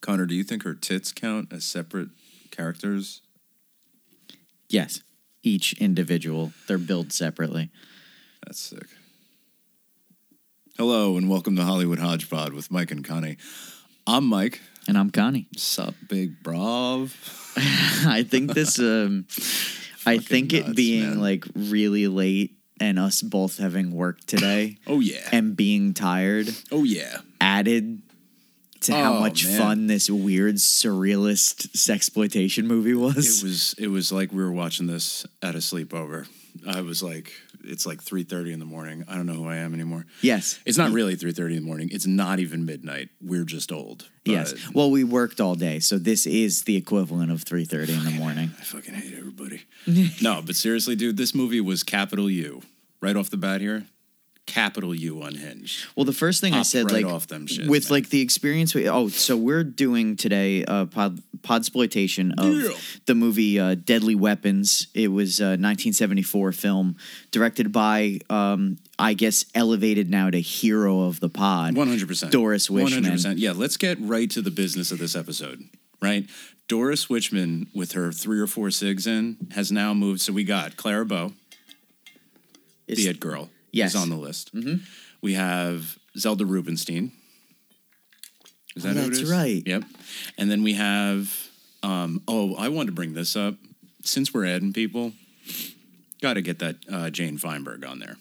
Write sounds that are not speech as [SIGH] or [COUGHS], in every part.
Connor, do you think her tits count as separate characters? Yes, each individual. They're billed separately. That's sick. Hello and welcome to Hollywood Hodgepod with Mike and Connie. I'm Mike. And I'm Connie. Sup, big brav? [LAUGHS] I think this. Um, I think it nuts, being man. like really late and us both having work today [LAUGHS] Oh yeah. and being tired oh yeah. added to how Oh, much man. fun this weird surrealist sexploitation movie was. It was it was like we were watching this at a sleepover. I was like, it's like three thirty in the morning. I don't know who I am anymore. yes. It's not really three thirty in the morning. It's not even midnight. We're just old. Yes. Well, we worked all day, so this is the equivalent of 3:30 in the morning. I fucking hate everybody. [LAUGHS] no, but seriously, dude, this movie was capital U right off the bat here. Capital U unhinged. Well, the first thing I said, right like off them shits, with man. like the experience. We, oh, so we're doing today uh, pod podsploitation of Yeah. the movie uh, Deadly Weapons. It was a 1974 film directed by, um, I guess, elevated now to hero of the pod. One hundred percent. Doris Wishman. One hundred percent. Yeah, let's get right to the business of this episode. Right, Doris Wishman with her three or four cigs in has now moved. So we got Clara Bow, the It Girl, Yes. is on the list. We have Zelda Rubinstein. Is that Oh, that's right. Yep. And then we have. Um, oh, I wanted to bring this up. Since we're adding people, got to get that uh, Jane Feinberg on there.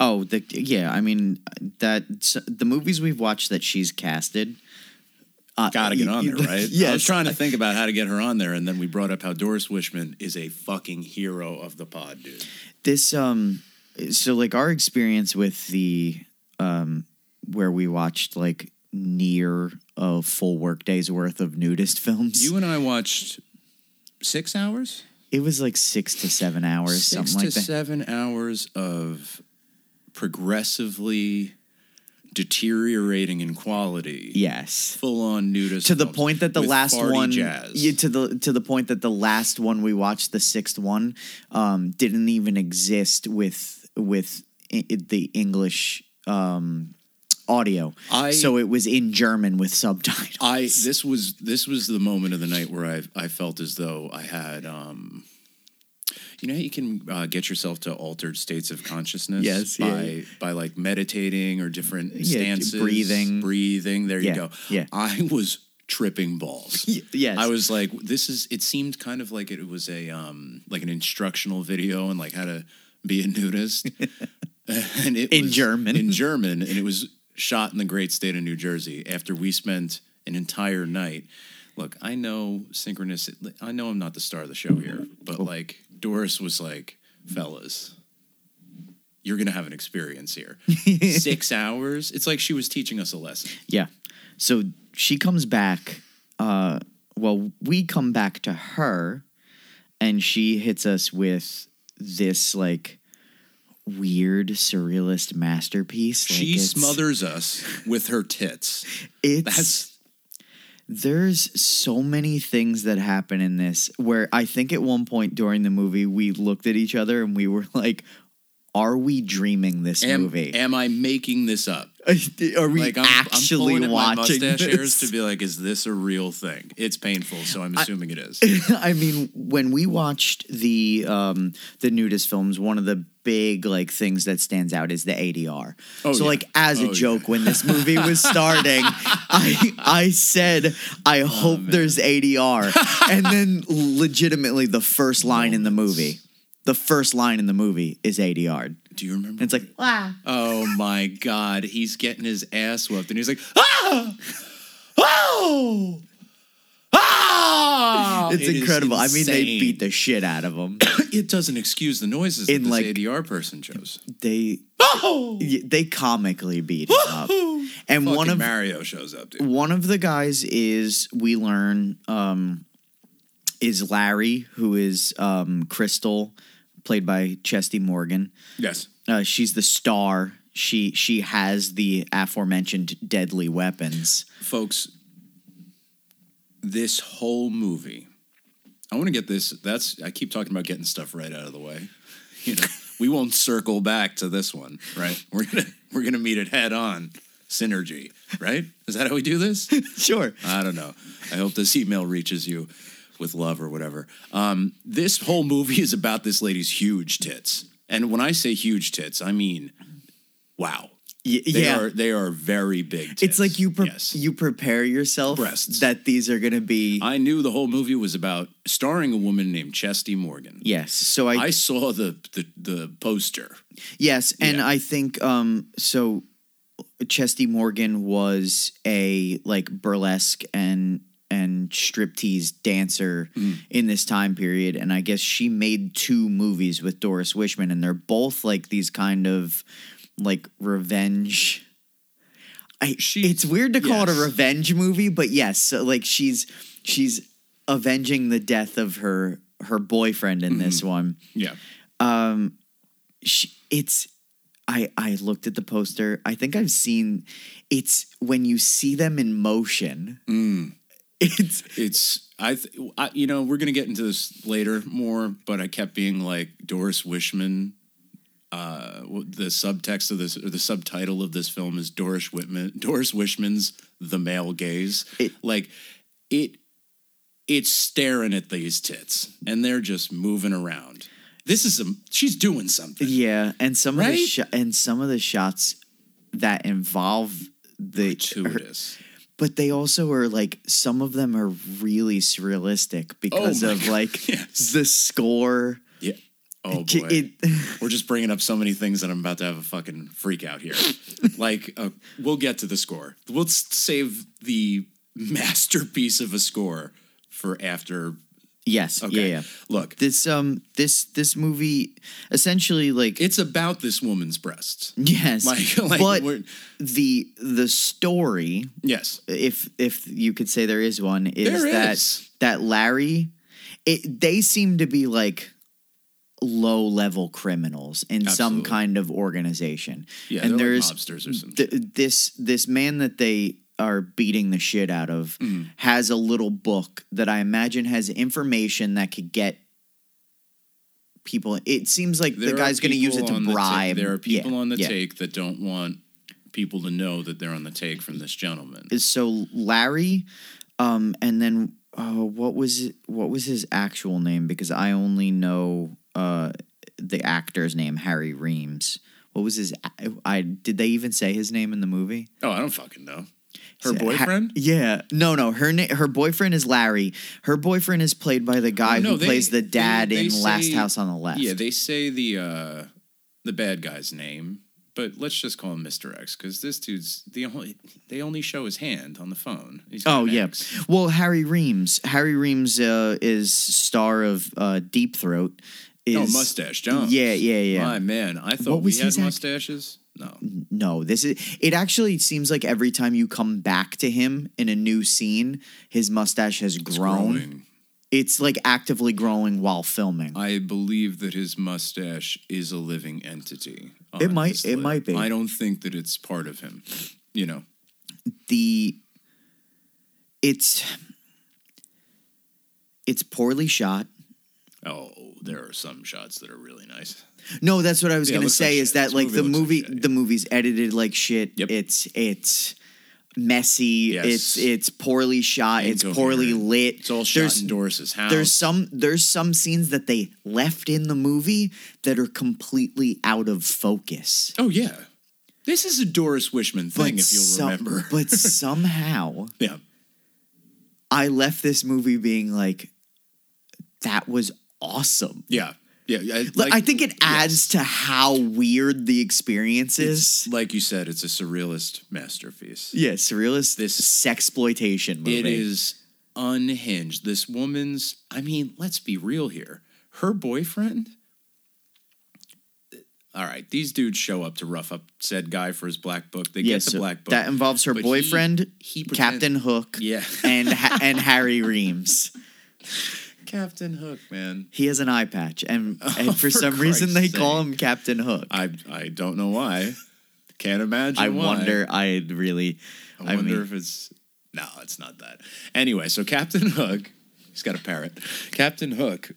Oh, the, yeah. I mean, that the movies we've watched that she's casted. Uh, Got to get on there, right? right? [LAUGHS] I was trying to think about how to get her on there, and then we brought up how Doris Wishman is a fucking hero of the pod, dude. this um so like our experience with the um where we watched like near a full work day's worth of nudist [LAUGHS] films You and I watched six hours, it was like six to seven hours six something to like that seven hours of progressively deteriorating in quality. yes full on nudist to the films point that the last one jazz. yeah, to the to the point that the last one we watched the sixth one um didn't even exist with with i- the english um audio I- so it was in german with subtitles I this was this was the moment of the night where I I felt as though I had um you know how you can uh, get yourself to altered states of consciousness Yes, by yeah. by like meditating or different Yeah, stances breathing. breathing there Yeah, you go yeah. I was tripping balls [LAUGHS] yes. I was like this is it seemed kind of like it was a um like an instructional video and like how to be a nudist [LAUGHS] and it In was- German. in German, and it was shot in the great state of New Jersey. After we spent an entire night. Look, I know synchronous. I know I'm not the star of the show here, but Oh. like Doris was like, "Fellas, you're gonna have an experience here. [LAUGHS] Six hours. It's like she was teaching us a lesson. Yeah. So she comes back. Uh, well, we come back to her, and she hits us with this like weird surrealist masterpiece. Like, she smothers us with her tits. It's That's there's so many things that happen in this where I think at one point during the movie we looked at each other and we were like, "Are we dreaming this am, movie? am I making this up? [LAUGHS] Are we like I'm, actually I'm at my watching mustache hairs this?" to be like, is this a real thing? It's painful, so I'm assuming it is. [LAUGHS] I mean, when we watched the um, the nudist films, one of the big like things that stands out is the ADR. Oh, so, yeah. like as a Oh, joke, yeah. when this movie was [LAUGHS] starting, I I said, "I Oh, hope there's ADR," and then legitimately, the first line in the movie, the first line in the movie is ADR. Do you remember? And it's like, wow. oh my god, he's getting his ass whooped, and he's like, ah, oh, ah. it's It is incredible. I mean, they beat the shit out of him. [COUGHS] It doesn't excuse the noises In, that this like- ADR person chose. They Oh, they comically beat him up, and one of Mario shows up, dude. one of the guys is we learn um is Larry, who is um Crystal, played by Chesty Morgan. Yes, Uh, she's the star. She she has the aforementioned deadly weapons. folks. This whole movie, I want to get this. That's I keep talking about getting stuff right out of the way. You know, [LAUGHS] we won't circle back to this one, right? We're gonna we're gonna meet it head on. synergy, right? Is that how we do this? [LAUGHS] Sure. I don't know. I hope this email reaches you with love or whatever. Um, this whole movie is about this lady's huge tits, and when I say huge tits, I mean, wow. Y- They yeah. are they are very big. Tits. it's like you pre- yes. you prepare yourself Breasts. that these are going to be I knew the whole movie was about starring a woman named Chesty Morgan. yes. So I, I saw the the, the poster. yes, and Yeah. I think um so Chesty Morgan was a like burlesque and and striptease dancer Mm. in this time period and I guess she made two movies with Doris Wishman and they're both like these kind of like revenge I, She's- it's weird to call it a revenge movie, but yes, so like she's she's avenging the death of her her boyfriend in this Mm-hmm. one. Yeah. She, it's I I looked at the poster. I think I've seen it's when you see them in motion. Mm. It's It's I, th- I you know we're gonna get into this later more, but I kept being like Doris Wishman. Uh, the subtext of this or the subtitle of this film is Doris Whitman Doris Wishman's The Male Gaze. It- like it, it's staring at these tits, and they're just moving around. This is a she's doing something. yeah, and some of the Right? and some of the shots that involve the Gratuitous. But they also are like some of them are really surrealistic because my of like [LAUGHS] yes. the score. Yeah. Oh boy. It- [LAUGHS] We're just bringing up so many things that I'm about to have a fucking freak out here. [LAUGHS] like, uh, we'll get to the score. We'll save the masterpiece of a score for after. Yes, Okay. yeah, yeah. Look, This um this this movie essentially like it's about this woman's breasts. yes, [LAUGHS] Like, like but the the story, yes. if if you could say there is one, is There that is. that Larry, it they seem to be like low level criminals in some kind of organization. Yeah, and they're like there's mobsters or something. th- this this man that they are beating the shit out of Mm-hmm. has a little book that I imagine has information that could get people. It seems like There the guy's going to use it to on the bribe. there are people Yeah, on the yeah. take that don't want people to know that they're on the take from this gentleman. So Larry, um, and then uh, what was it, what was his actual name? Because I only know uh, the actor's name, Harry Reams. What was his? I, I did they even say his name in the movie? Oh, I don't fucking know. Her boyfriend? yeah, no, no. Her na- her boyfriend is Larry. Her boyfriend is played by the guy Oh, no, who they- plays the dad they in Last say- House on the Left. Yeah, they say the uh the bad guy's name, but let's just call him Mr. X because this dude's the only they only show his hand on the phone. He's Oh an yeah. X. Well, Harry Reams. Harry Reams uh, is star of uh, Deep Throat. Is, Oh, Mustache Jones. Yeah, yeah, yeah. My man, I thought What was we had his act- mustaches. No, No, this is. It actually seems like every time you come back to him in a new scene, his mustache has it's grown. growing. It's like actively growing while filming. I believe that his mustache is a living entity. It might- it might be. I don't think that it's part of him. You know, the it's it's poorly shot. oh, there are some shots that are really nice. No, that's what I was Yeah, it gonna looks like say. is that This like movie the looks like movie? shit, yeah. The movie's edited like shit. Yep. It's it's messy. Yes. It's it's poorly shot. It's poorly Incoherent. lit. It's all shot There's- in Doris's house. There's some there's some scenes that they left in the movie that are completely out of focus. Oh yeah, this is a Doris Wishman thing, if you'll some- remember. but [LAUGHS] somehow yeah, I left this movie being like, that was awesome. yeah, yeah. I- Like, I think it adds to how weird the experience is. it's, like you said, it's a surrealist masterpiece. Yeah, surrealist. This- sexploitation movie. It is unhinged. This woman's. I mean, let's be real here. Her boyfriend. Uh, all right, these dudes show up to rough up said guy for his black book. They Yeah, get the so black book. that involves her but he- boyfriend, he pretend- Captain Hook, Yeah. and Ha- and Harry [LAUGHS] Reams. Captain Hook, man. He has an eye patch, and [LAUGHS] oh, and for, for some reason they call him Captain Hook. I I don't know why. Can't imagine. I why. wonder. I really. I I wonder mean- if it's no, it's not that. Anyway, so Captain Hook, he's got a parrot. Captain Hook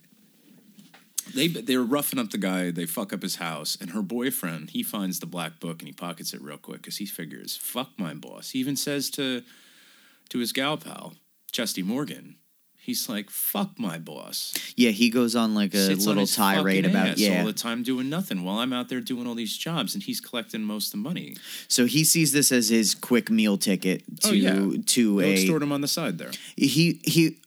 they they're roughing up the guy. They fuck up his house, and her boyfriend he finds the black book and he pockets it real quick because he figures fuck my boss. He even says to to his gal pal Chesty Morgan, he's like fuck my boss. Yeah, he goes on like a Sits little tirade about yeah. all the time doing nothing while I'm out there doing all these jobs and he's collecting most of the money. So he sees this as his quick meal ticket oh, to Oh, yeah. to They a extort him on the side there. he he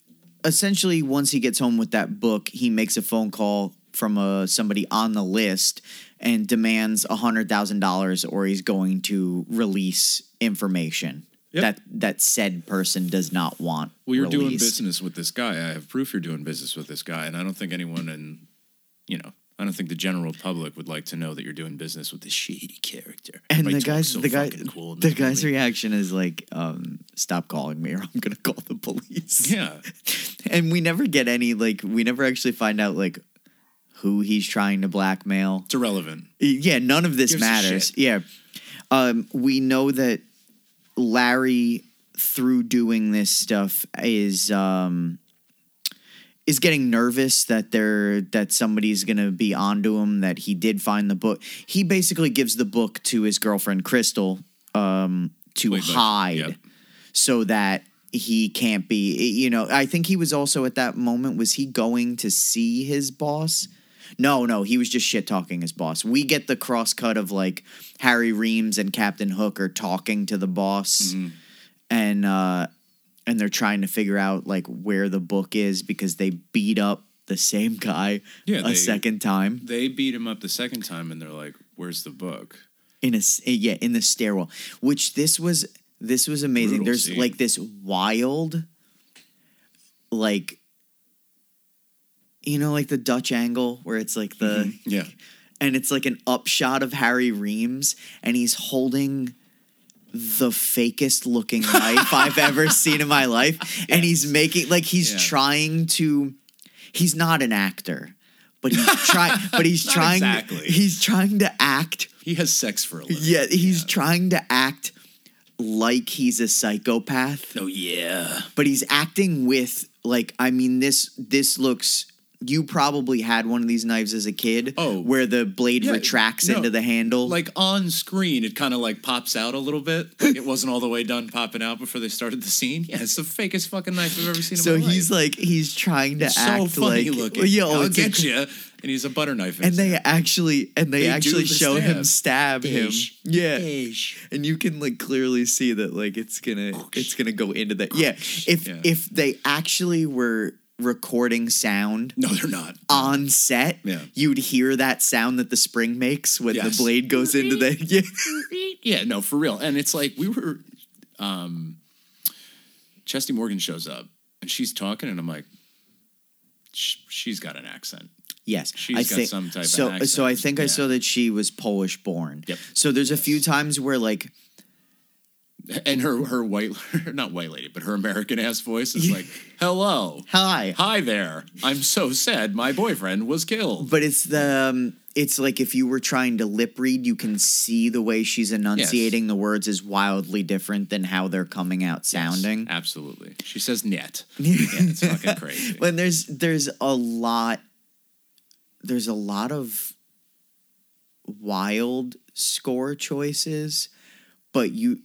essentially once he gets home with that book, he makes a phone call from a somebody on the list and demands a hundred thousand dollars, or he's going to release information Yep. that that said person does not want. Well, you're doing business with this guy. I have proof you're doing business with this guy, and I don't think anyone in, you know, I don't think the general public would like to know that you're doing business with this shady character. And the guy's so the guy cool the guy's movie. reaction is like, um, "Stop calling me, or I'm gonna call the police." Yeah, [LAUGHS] and we never get any like we never actually find out like who he's trying to blackmail. it's irrelevant. Yeah, none of this Gives matters. Yeah. Um, we know that Larry, through doing this stuff, is um, is getting nervous that they're that somebody's gonna be onto him. That he did find the book. He basically gives the book to his girlfriend Crystal um, to by- hide, yep. so that he can't be. You know, I think he was also at that moment. Was he going to see his boss? No, no, he was just shit talking his boss. We get the cross cut of like Harry Reams and Captain Hook are talking to the boss, Mm-hmm. and uh, and they're trying to figure out like where the book is because they beat up the same guy Yeah, a they- second time They beat him up the second time, and they're like, "Where's the book?" in a yeah in the stairwell. Which this was this was amazing. Brutal There's scene. like this wild, like. You know, like the Dutch angle where it's like the mm-hmm. Yeah, and it's like an upshot of Harry Reams, and he's holding the fakest looking knife I've ever [LAUGHS] seen in my life, and he's making like he's Yeah. trying to. He's not an actor, but he's [LAUGHS] trying. but he's trying. exactly. He's trying to act. he has sex for a living. Yeah, he's trying to act like he's a psychopath Oh yeah. but he's acting with like I mean this this looks you probably had one of these knives as a kid Oh. where the blade Yeah, retracts no, into the handle Like on screen, it kind of like pops out a little bit. [LAUGHS] Like it wasn't all the way done popping out before they started the scene. Yeah, it's the fakest fucking knife I've ever seen. so in my he's life. like he's trying to It's act so funny like looking. Oh, I'll get [LAUGHS] inc- you. And he's a butter knife. and they hand. actually and they, They actually the show him stab. stab him yeah Ish. and you can like clearly see that like it's gonna it's gonna go into that yeah if Yeah. if they actually were recording sound No, they're not. on set, Yeah. you'd hear that sound that the spring makes when Yes. the blade goes into the. Yeah. yeah, no, for real. And it's like we were um Chesty Morgan shows up and she's talking and I'm like she's got an accent. Yes, She's I got think some type of so. So I think I saw that she was Polish born. Yep. So there's a few times where like And her her white [LAUGHS] not white lady, but her American ass voice is [LAUGHS] like, "Hello. hi, Hi there. I'm so sad my boyfriend was killed." but it's the um, it's like if you were trying to lip read, you can see the way she's enunciating the words is wildly different than how they're coming out sounding. Absolutely. She says net. [LAUGHS] Yeah, it's fucking crazy. when there's there's a lot there's a lot of wild score choices but you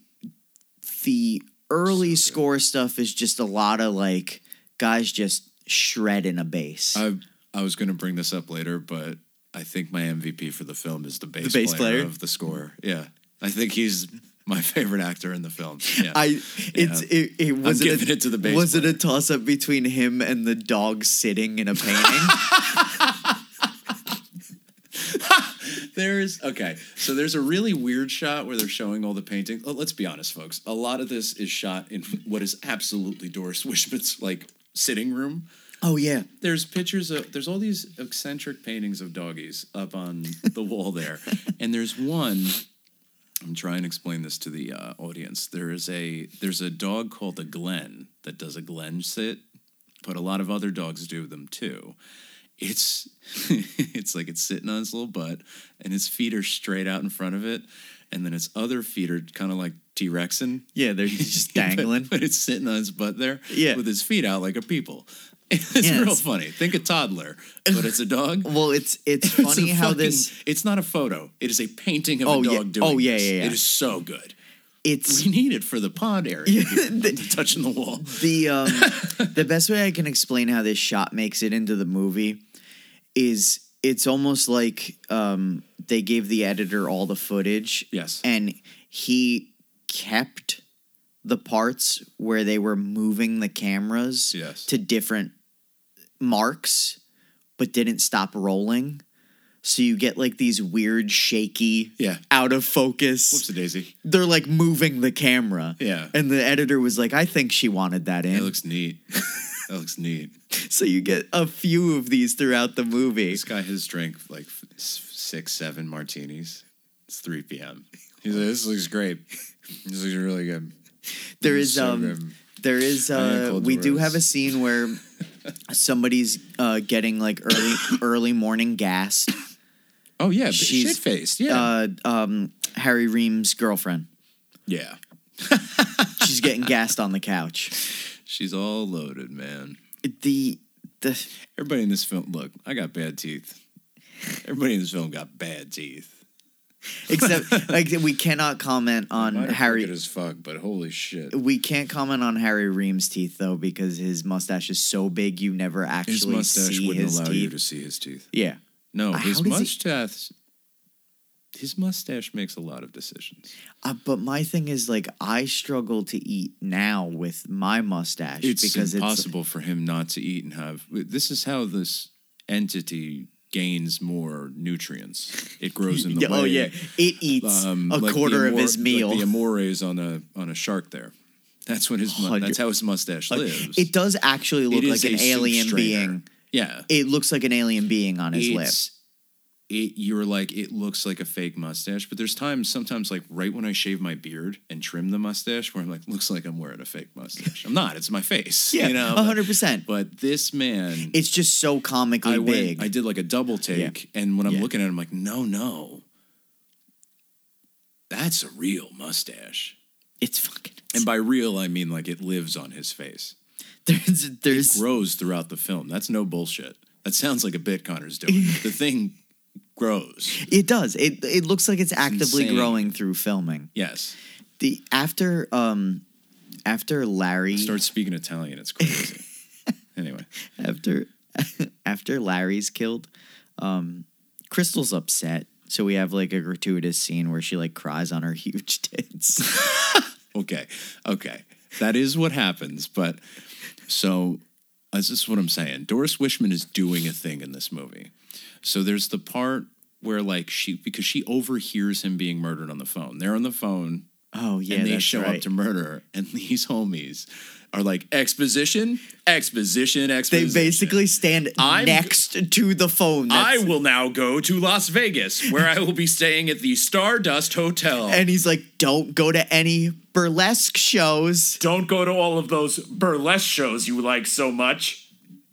the early So score stuff is just a lot of like guys just shredding a bass I I was going to bring this up later, but I think my MVP for the film is the bass, bass player, player? of the score. Yeah, I think he's my [LAUGHS] favorite actor in the film. Yeah. I it's it, it was it, giving a, it to the bass was it a toss up between him and the dog sitting in a painting [LAUGHS] [LAUGHS] There's okay, so there's a really weird shot where they're showing all the paintings. Oh, let's be honest, folks. A lot of this is shot in what is absolutely Doris Wishman's like sitting room. oh yeah There's pictures of there's all these eccentric paintings of doggies up on the [LAUGHS] wall there, and there's one. I'm trying to explain this to the uh, audience. There is a there's a dog called a Glen that does a Glen sit, but a lot of other dogs do them too. It's [LAUGHS] it's like it's sitting on its little butt, and its feet are straight out in front of it, and then its other feet are kind of like T Rexing. yeah they're [LAUGHS] just But- dangling but, it's sitting on its butt there, Yeah. with its feet out like a people. [LAUGHS] It's Yes. real funny. Think a toddler, but it's a dog. Well, it's it's It's funny how fucking- this It's not a photo. It is a painting of Oh, a yeah. dog oh, doing Oh, yeah, this. yeah, yeah. It is so good. It's We need it for the pod area. [LAUGHS] touching the wall. the um [LAUGHS] the best way I can explain how this shot makes it into the movie is it's almost like um they gave the editor all the footage. Yes. And he kept the parts where they were moving the cameras Yes. to different marks but didn't stop rolling. So you get like these weird shaky Yeah. out of focus Whoops daisy. they're like moving the camera. Yeah. And the editor was like, I think she wanted that in. It looks neat. that looks neat. [LAUGHS] so you get a few of these throughout the movie. This guy has drank like six, seven martinis. It's 3 p.m. He's like, this looks great. This looks really good. There is, so um, good. there is uh we do have a scene where [LAUGHS] somebody's uh getting like early early morning gas. Oh yeah, She's- shit faced. Yeah, Uh um Harry Ream's girlfriend. yeah. She's getting [LAUGHS] gassed on the couch. She's all loaded, man. The the Everybody in this film, look, I got bad teeth. Everybody in this film got bad teeth. except [LAUGHS] like we cannot comment on Harry as fuck, but holy shit, We can't comment on Harry Ream's teeth though because his mustache is so big you never actually his mustache see wouldn't his allow teeth. you to see his teeth. yeah, No, his does he- mustache. His mustache makes a lot of decisions. uh, but my thing is like I struggle to eat now with my mustache because It's because impossible for him not to eat and have. This is how this entity gains more nutrients. It grows in it's the [LAUGHS] oh way. yeah, it eats um, a like the quarter of amor- his meal. Like the amores on a on a shark. There, that's what his. Mu- Hundred- that's how his mustache lives. it does actually look It like an a soup alien strainer. being. Yeah, It looks like an alien being on his lip. it's it you're like it looks like a fake mustache but there's times sometimes like right when i shave my beard and trim the mustache where i'm like looks like i'm wearing a fake mustache i'm not it's my face [LAUGHS] Yeah, you know a hundred percent. but this man It's just so comically i big. went i did like a double take and when i'm Yeah. looking at it i'm like no no that's a real mustache it's fucking. and by real i mean like it lives on his face There's there's grows throughout the film that's no bullshit that sounds like a bit connor's doing the thing grows it does. It it looks like it's actively insane. growing through filming. yes The after um after Larry Start speaking Italian. It's crazy. [LAUGHS] anyway, after [LAUGHS] after Larry's killed, um Crystal's upset. So we have like a gratuitous scene where she like cries on her huge tits. [LAUGHS] okay, okay, that is what happens. But so uh, this is what I'm saying. Doris Wishman is doing a thing in this movie. So there's the part where like she because she overhears him being murdered on the phone. They're on the phone Oh yeah, and they show right. up to murder, and [LAUGHS] these homies are like exposition, exposition, exposition. they basically stand I'm- next to the phone. I will now go to Las Vegas, where I will be staying at the Stardust Hotel. [LAUGHS] and he's like, "Don't go to any burlesque shows." Don't go to all of those burlesque shows you like so much.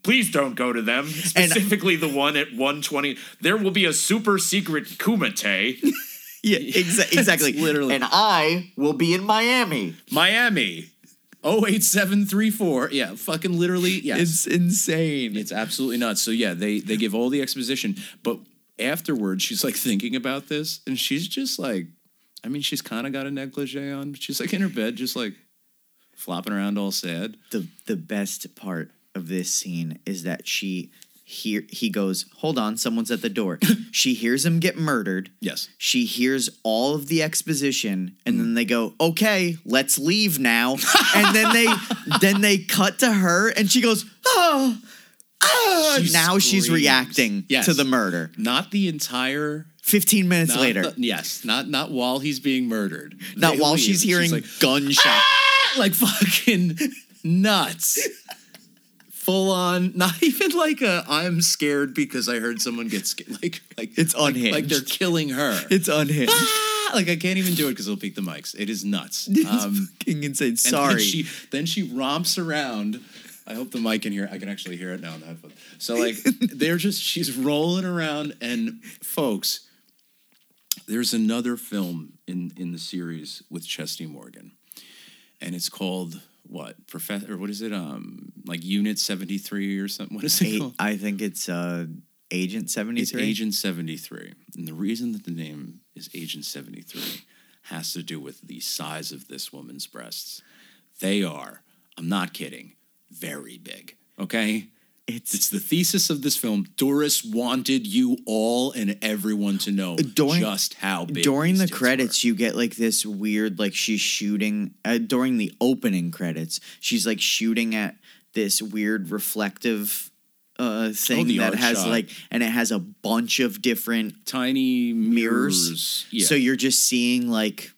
Please don't go to them. Specifically, the one at 120. There will be a super secret kumite. [LAUGHS] Yeah, [LAUGHS] exa- exactly. literally- And I will be in Miami. Miami. 08734. Yeah, fucking literally. Yes. It's insane. It's absolutely nuts. So yeah, they they give all the exposition, but afterwards she's like thinking about this, and she's just like, I mean, she's kind of got a negligee on. but She's like in her bed, just like flopping around, all sad. the the best part of this scene is that she hear he goes, "Hold on, someone's at the door." [LAUGHS] she hears him get murdered. Yes. She hears all of the exposition and then they go, "Okay, let's leave now." [LAUGHS] and then they then they cut to her and she goes, "Oh." ah." She now she's reacting Yes. to the murder. Not the entire. 15 minutes not later. the- yes, not not while he's being murdered. not They while leave, she's hearing like, gunshots. [LAUGHS] "Ah!" like fucking nuts. Full on, [LAUGHS] not even like a I'm scared because I heard someone get scared. [LAUGHS] Like like It's like- Like, they're killing her. It's unhinged. Ah! like I can't even do it because it'll peak the mics. It is nuts. [LAUGHS] It's Um, fucking insane. Sorry. Then she then she romps around. I hope the mic can hear. I can actually hear it now in the headphones. So like they're just she's rolling around and folks. There's another film in in the series with Chesty Morgan, and it's called what Professor or what is it? Um, like Unit seventy three or something. What is it called? I think it's uh, Agent seventy three. It's. Agent 73. And the reason that the name is Agent 73 has to do with the size of this woman's breasts. They are, I'm not kidding, very big. Okay? It's It's the thesis of this film. Doris wanted you all and everyone to know During- just how big during the credits were. you get like this weird like she's shooting uh, during the opening credits she's like shooting at this weird reflective uh thing Oh, that has shot. like and it has a bunch of different Tiny mirrors, mirrors. Yeah. so you're just seeing like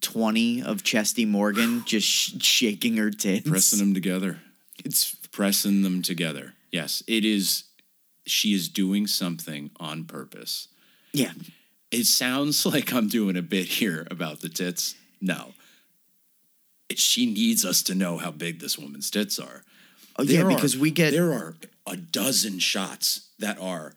20 of Chesty Morgan just sh- shaking her tits pressing them together. it's pressing them together. Yes, it is. She is doing something on purpose. yeah It sounds [LAUGHS] like I'm doing a bit here about the tits. No. It- She needs us to know how big this woman's tits are. oh, yeah There are- because we get there are a dozen shots that are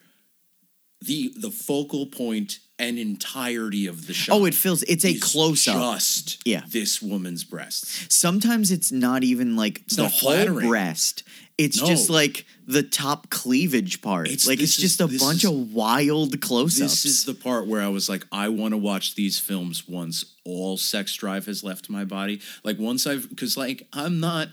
the the focal point and entirety of the shot. oh it feels it's a close up Just Yeah. this woman's breasts. sometimes it's not even like the not whole flattering. breast. It's No. just like the top cleavage part. It's- like it's is- just a bunch is- of wild close-ups. This is the part where I was like, I want to watch these films once all sex drive has left my body. Like once I've, because like I'm not,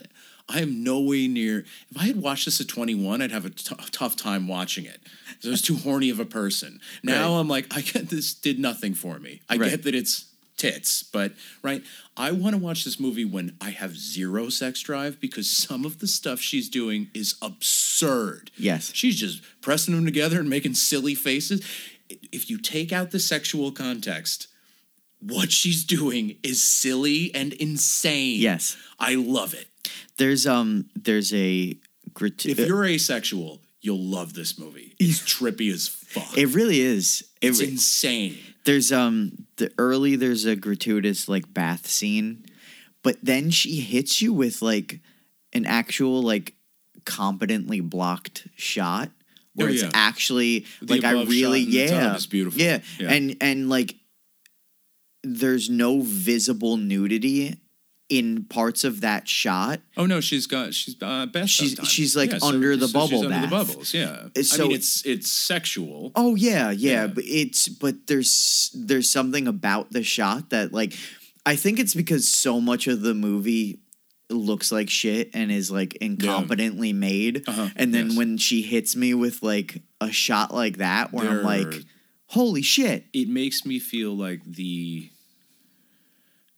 I am no way near. If I had watched this at 21, I'd have a t- tough time watching it. I was too horny of a person. Now Right. I'm like, I get this did nothing for me. I Right. get that it's tits, but right. I want to watch this movie when I have zero sex drive because some of the stuff she's doing is absurd. Yes. She's just pressing them together and making silly faces. If you take out the sexual context, what she's doing is silly and insane. Yes. I love it. There's um there's a gratu- If you're asexual, you'll love this movie. It's trippy as fuck. it really is. It, it's re- insane. there's um the early there's a gratuitous like bath scene, but then she hits you with like an actual like competently blocked shot where Oh, it's actually The like I really shot in the yeah is beautiful. yeah Yeah. and and like there's no visible nudity in parts of that shot. Oh no, she's got she's uh, best. She's- sometimes. she's, like, so- under the so bubble she's under the bubbles. Yeah, So- I mean it's it's sexual. Oh yeah, yeah, Yeah. but it's but there's there's something about the shot that like I think it's because so much of the movie looks like shit and is like incompetently made. Uh-huh, And then yes. when she hits me with like a shot like that where I'm like, holy shit. it makes me feel like the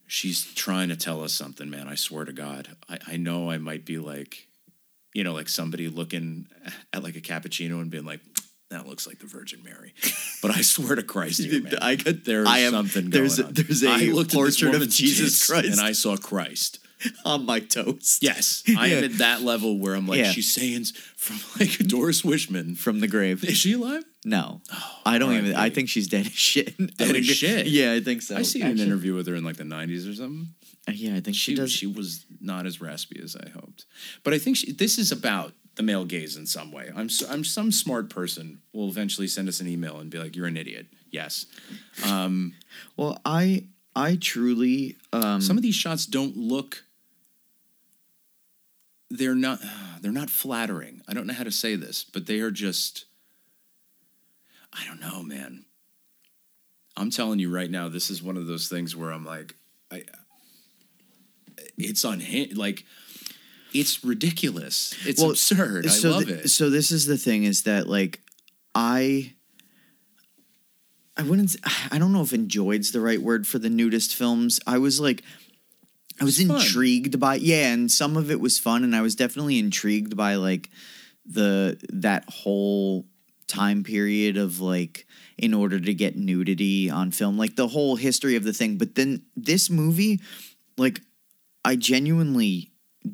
she's trying to tell us something man i swear to god i, I know i might be like you know like somebody looking at like a cappuccino and being like that looks like the virgin mary but i swear to christ [LAUGHS] here, man, I could there's I am- something there's going a- on. there's a I looked at this portrait of Jesus Christ. and i saw christ [LAUGHS] on my toast. yes [LAUGHS] i am at that level where i'm like Yeah. she's saying from [LAUGHS] like doris wishman From the grave. is she alive No. I don't even I think she's dead as shit. I Dead as think- shit? Yeah, I think so. i seen an Actually- interview with her in like the 90s or something Yeah, I think she, she does she was not as raspy as I hoped. But I think she, this is about the male gaze in some way. I'm so, I'm some smart person will eventually send us an email and be like, "You're an idiot." Yes. Well, I I truly um Some of these shots don't look. They're not. [SIGHS] They're not flattering. I don't know how to say this, but they are just. I don't know, man. I'm telling you right now, this is one of those things where I'm like, I. It's unhinged. Like, it's ridiculous. It's Well, absurd. I so love th- it. So this is the thing is that like I I wouldn't [SIGHS] I don't know if enjoyed's the right word for the nudist films. I was like I was fun. intrigued by yeah, and some of it was fun and I was definitely intrigued by like the that whole time period of like in order to get nudity on film, like the whole history of the thing. But then this movie, like I genuinely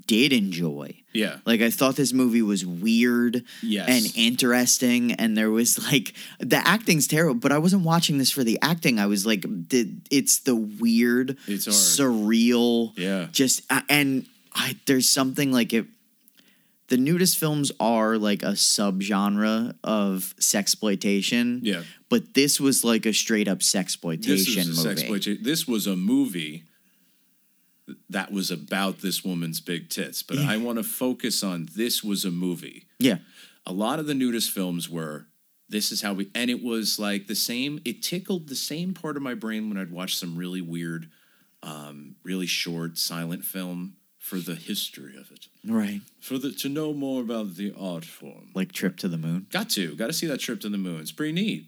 did enjoy. yeah. Like I thought this movie was weird Yes. and interesting, and there was like the acting's terrible. But I wasn't watching this for the acting. I was like, it's the weird, It's hard. surreal, Yeah. Just uh, and I there's something like it. The nudist films are like a subgenre of sexploitation. Yeah. but this was like a straight up This sexploitation is a movie. sexploitation. This was a movie that was about this woman's big tits. But I want to focus on this was a movie. Yeah. A lot of the nudist films were this is how we and it was like the same it tickled the same part of my brain when I'd watch some really weird um really short silent film for the history of it. Right. For the to know more about the art form. Like Trip to the Moon. Got to, got to see that trip to the moon. It's pretty neat.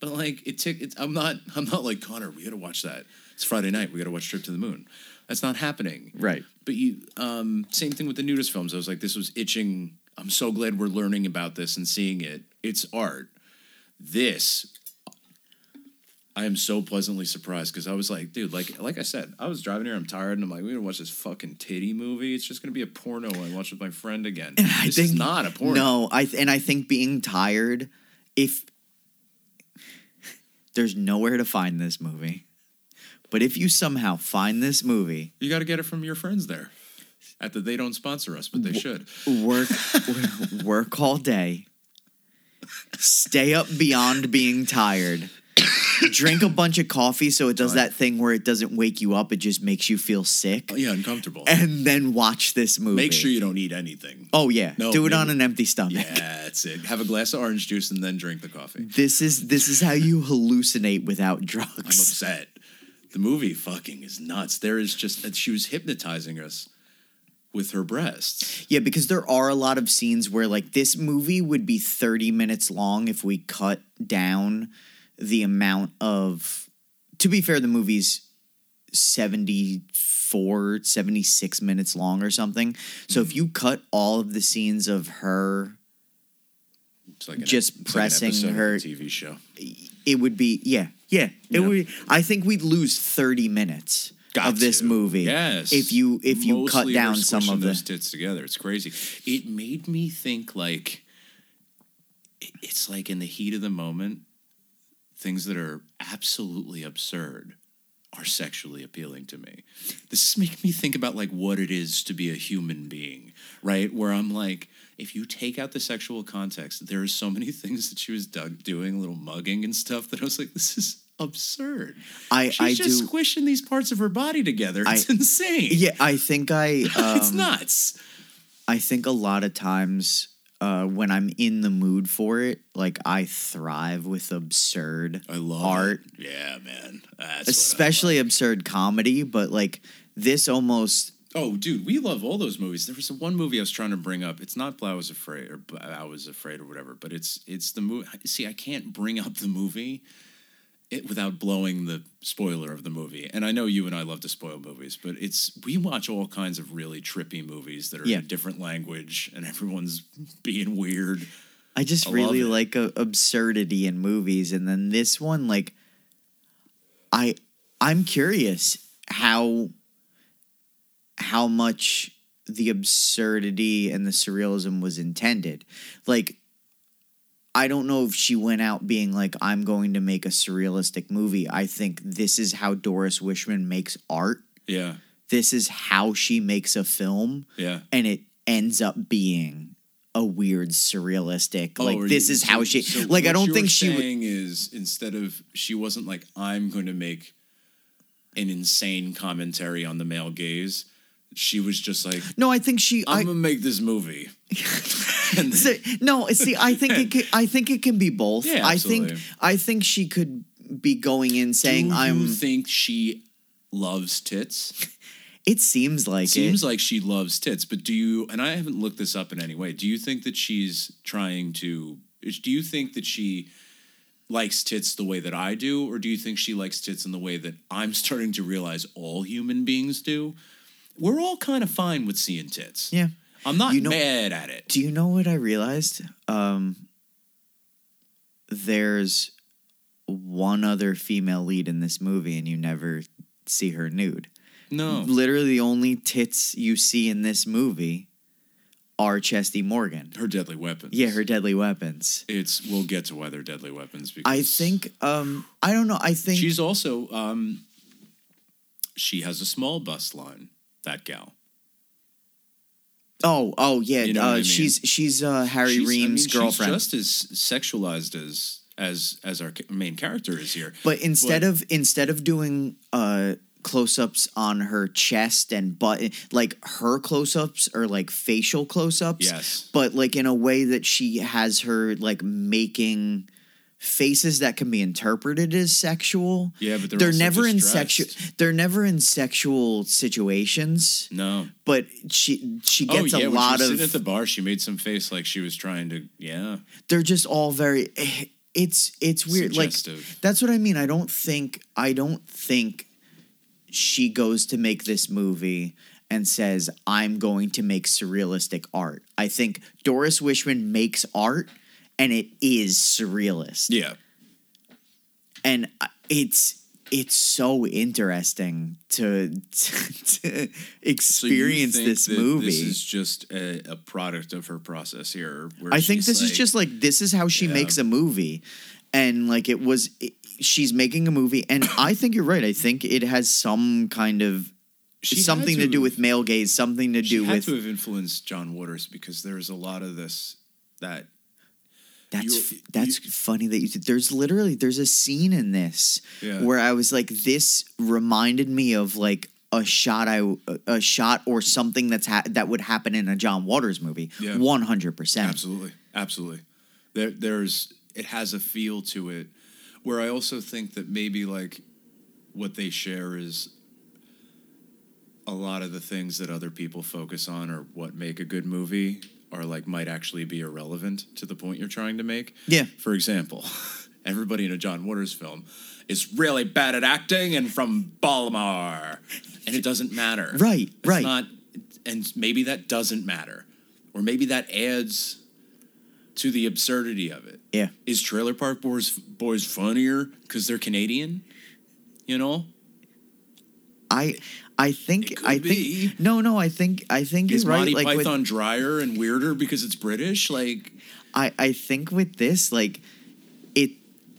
But like it took, it, I'm not, I'm not like Connor. We got to watch that. It's Friday night. We got to watch Trip to the Moon. That's not happening. Right. But you, um, same thing with the nudist films. I was like, this was itching. I'm so glad we're learning about this and seeing it. It's art. This, I am so pleasantly surprised because I was like, dude, like, like I said, I was driving here. I'm tired, and I'm like, we're gonna watch this fucking titty movie. It's just gonna be a porno I watch with my friend again. I this think is not a porno. No, I th- and I think being tired, if there's nowhere to find this movie, but if you somehow find this movie, You got to get it from your friends there. At the, they don't sponsor us, but they should. work [LAUGHS] work all day, stay up beyond being tired, drink a bunch of coffee so it does that thing where it doesn't wake you up, it just makes you feel sick, Oh, yeah, uncomfortable. and then watch this movie. Make sure you don't eat anything. Oh yeah, No, do it on an empty stomach. Yeah, that's it. Have a glass of orange juice and then drink the coffee. This is this is how you hallucinate without drugs. I'm upset. The movie fucking is nuts. There is just she was hypnotizing us with her breasts. Yeah, because there are a lot of scenes where like this movie would be 30 minutes long if we cut down the amount of to be fair the movie's 74 76 minutes long or something. So if mm-hmm. you cut all of the scenes of her like an, Just like pressing a her- TV show. It would be yeah, yeah. It Yeah. would I think we'd lose 30 minutes Got of this to. movie. Yes. If you if you cut Mostly down some squishing of those the tits together. It's crazy. It made me think like it- it's like in the heat of the moment, things that are absolutely absurd are sexually appealing to me. This is making me think about like what it is to be a human being, right? Where I'm like, if you take out the sexual context, there are so many [LAUGHS] things that she was dug- doing, little mugging and stuff, that I was like, this is absurd. I She's I just do squishing these parts of her body together. It's I- insane. Yeah, I think I [LAUGHS] um, it's nuts. I think a lot of times uh, when I'm in the mood for it, like I thrive with absurd I love art, it. Yeah, man. That's especially absurd comedy. But like this almost Oh, dude, we love all those movies. There was one movie I was trying to bring up. It's not "I Was Afraid" or "I Was Afraid" or whatever, but it's it's the movie. See, I can't bring up the movie it, without blowing the spoiler of the movie. And I know you and I love to spoil movies, but it's we watch all kinds of really trippy movies that are Yeah. in a different language, and everyone's being weird. I just I really like a, absurdity in movies, and then this one, like, I I'm curious how how much the absurdity and the surrealism was intended. Like, I don't know if she went out being like, I'm going to make a surrealistic movie. I think this is how Doris Wishman makes art. Yeah, This is how she makes a film yeah. and it ends up being a weird surrealistic oh, like Oh, this you- is how she so like i don't think she would saying is instead of she wasn't like I'm going to make an insane commentary on the male gaze. She was just like no i think she I'm I, gonna make this movie. [LAUGHS] and so- no see i think it can, i think it can be both Yeah, i think absolutely. i think she could be going in saying do i'm you think she loves tits? it seems like Seems it like she loves tits, but do you? And I haven't looked this up in any way. Do you think that she's trying to? Do you think that she likes tits the way that I do, or do you think she likes tits in the way that I'm [LAUGHS] starting to realize all human beings do? We're all kind of fine with seeing tits. yeah I'm not You know- mad at it. do you know what i realized um there's one other female lead in this movie and you never see her nude No. literally the only tits you see in this movie are Chesty Morgan. Her deadly weapons. Yeah, her deadly weapons. It's we'll get to why they're deadly weapons because I think um I don't know, I think she's also um she has a small bust line, that gal. Oh, oh yeah, You know uh, I mean? she's she's uh Harry She's- I mean, Ream's girlfriend. She's just as sexualized as as as our main character is here. but instead What? of instead of doing uh close-ups on her chest and butt like her close-ups are like facial close-ups Yes. but like in a way that she has her like making faces that can be interpreted as sexual Yeah, but they're also never in sexual they're never in sexual situations No. but she she oh, gets oh yeah, a lot of sitting at the bar, she made some face like she was trying to. Yeah. they're just all very it's it's weird Suggestive. like that's what i mean i don't think i don't think she goes to make this movie and says i'm going to make surrealistic art i think doris wishman makes art and it is surrealist Yeah. and uh, it's it's so interesting to to, [LAUGHS] to So experience think this movie This is just a, a product of her process here. where I think this is just like this is how she Yeah. makes a movie, and like it was, it, she's making a movie, and I [COUGHS] think you're right. I think it has some kind of She something to, to do with male gaze, something to do with to have influenced John Waters because there's a lot of this that that's you- that's funny that you. There's literally there's a scene in this Yeah. where I was like, this reminded me of like a shot I a shot or something that's ha- that would happen in a John Waters movie. Yeah. One hundred percent. Absolutely, absolutely. There, there's it has a feel to it, where I also think that maybe like what they share is a lot of the things that other people focus on or what make a good movie are like might actually be irrelevant to the point you're trying to make. Yeah. For example, [LAUGHS] everybody in a John Waters film is really bad at acting and from Baltimore, and it doesn't matter. [LAUGHS] Right, It's right. Not, and maybe that doesn't matter, or maybe that adds to the absurdity of it. Yeah. Is Trailer Park Boys boys funnier because they're Canadian? You know, I I think It could I think be. no no I think I think is you're right. Monty like with- Python drier and weirder because it's British? Like, I I think with this like it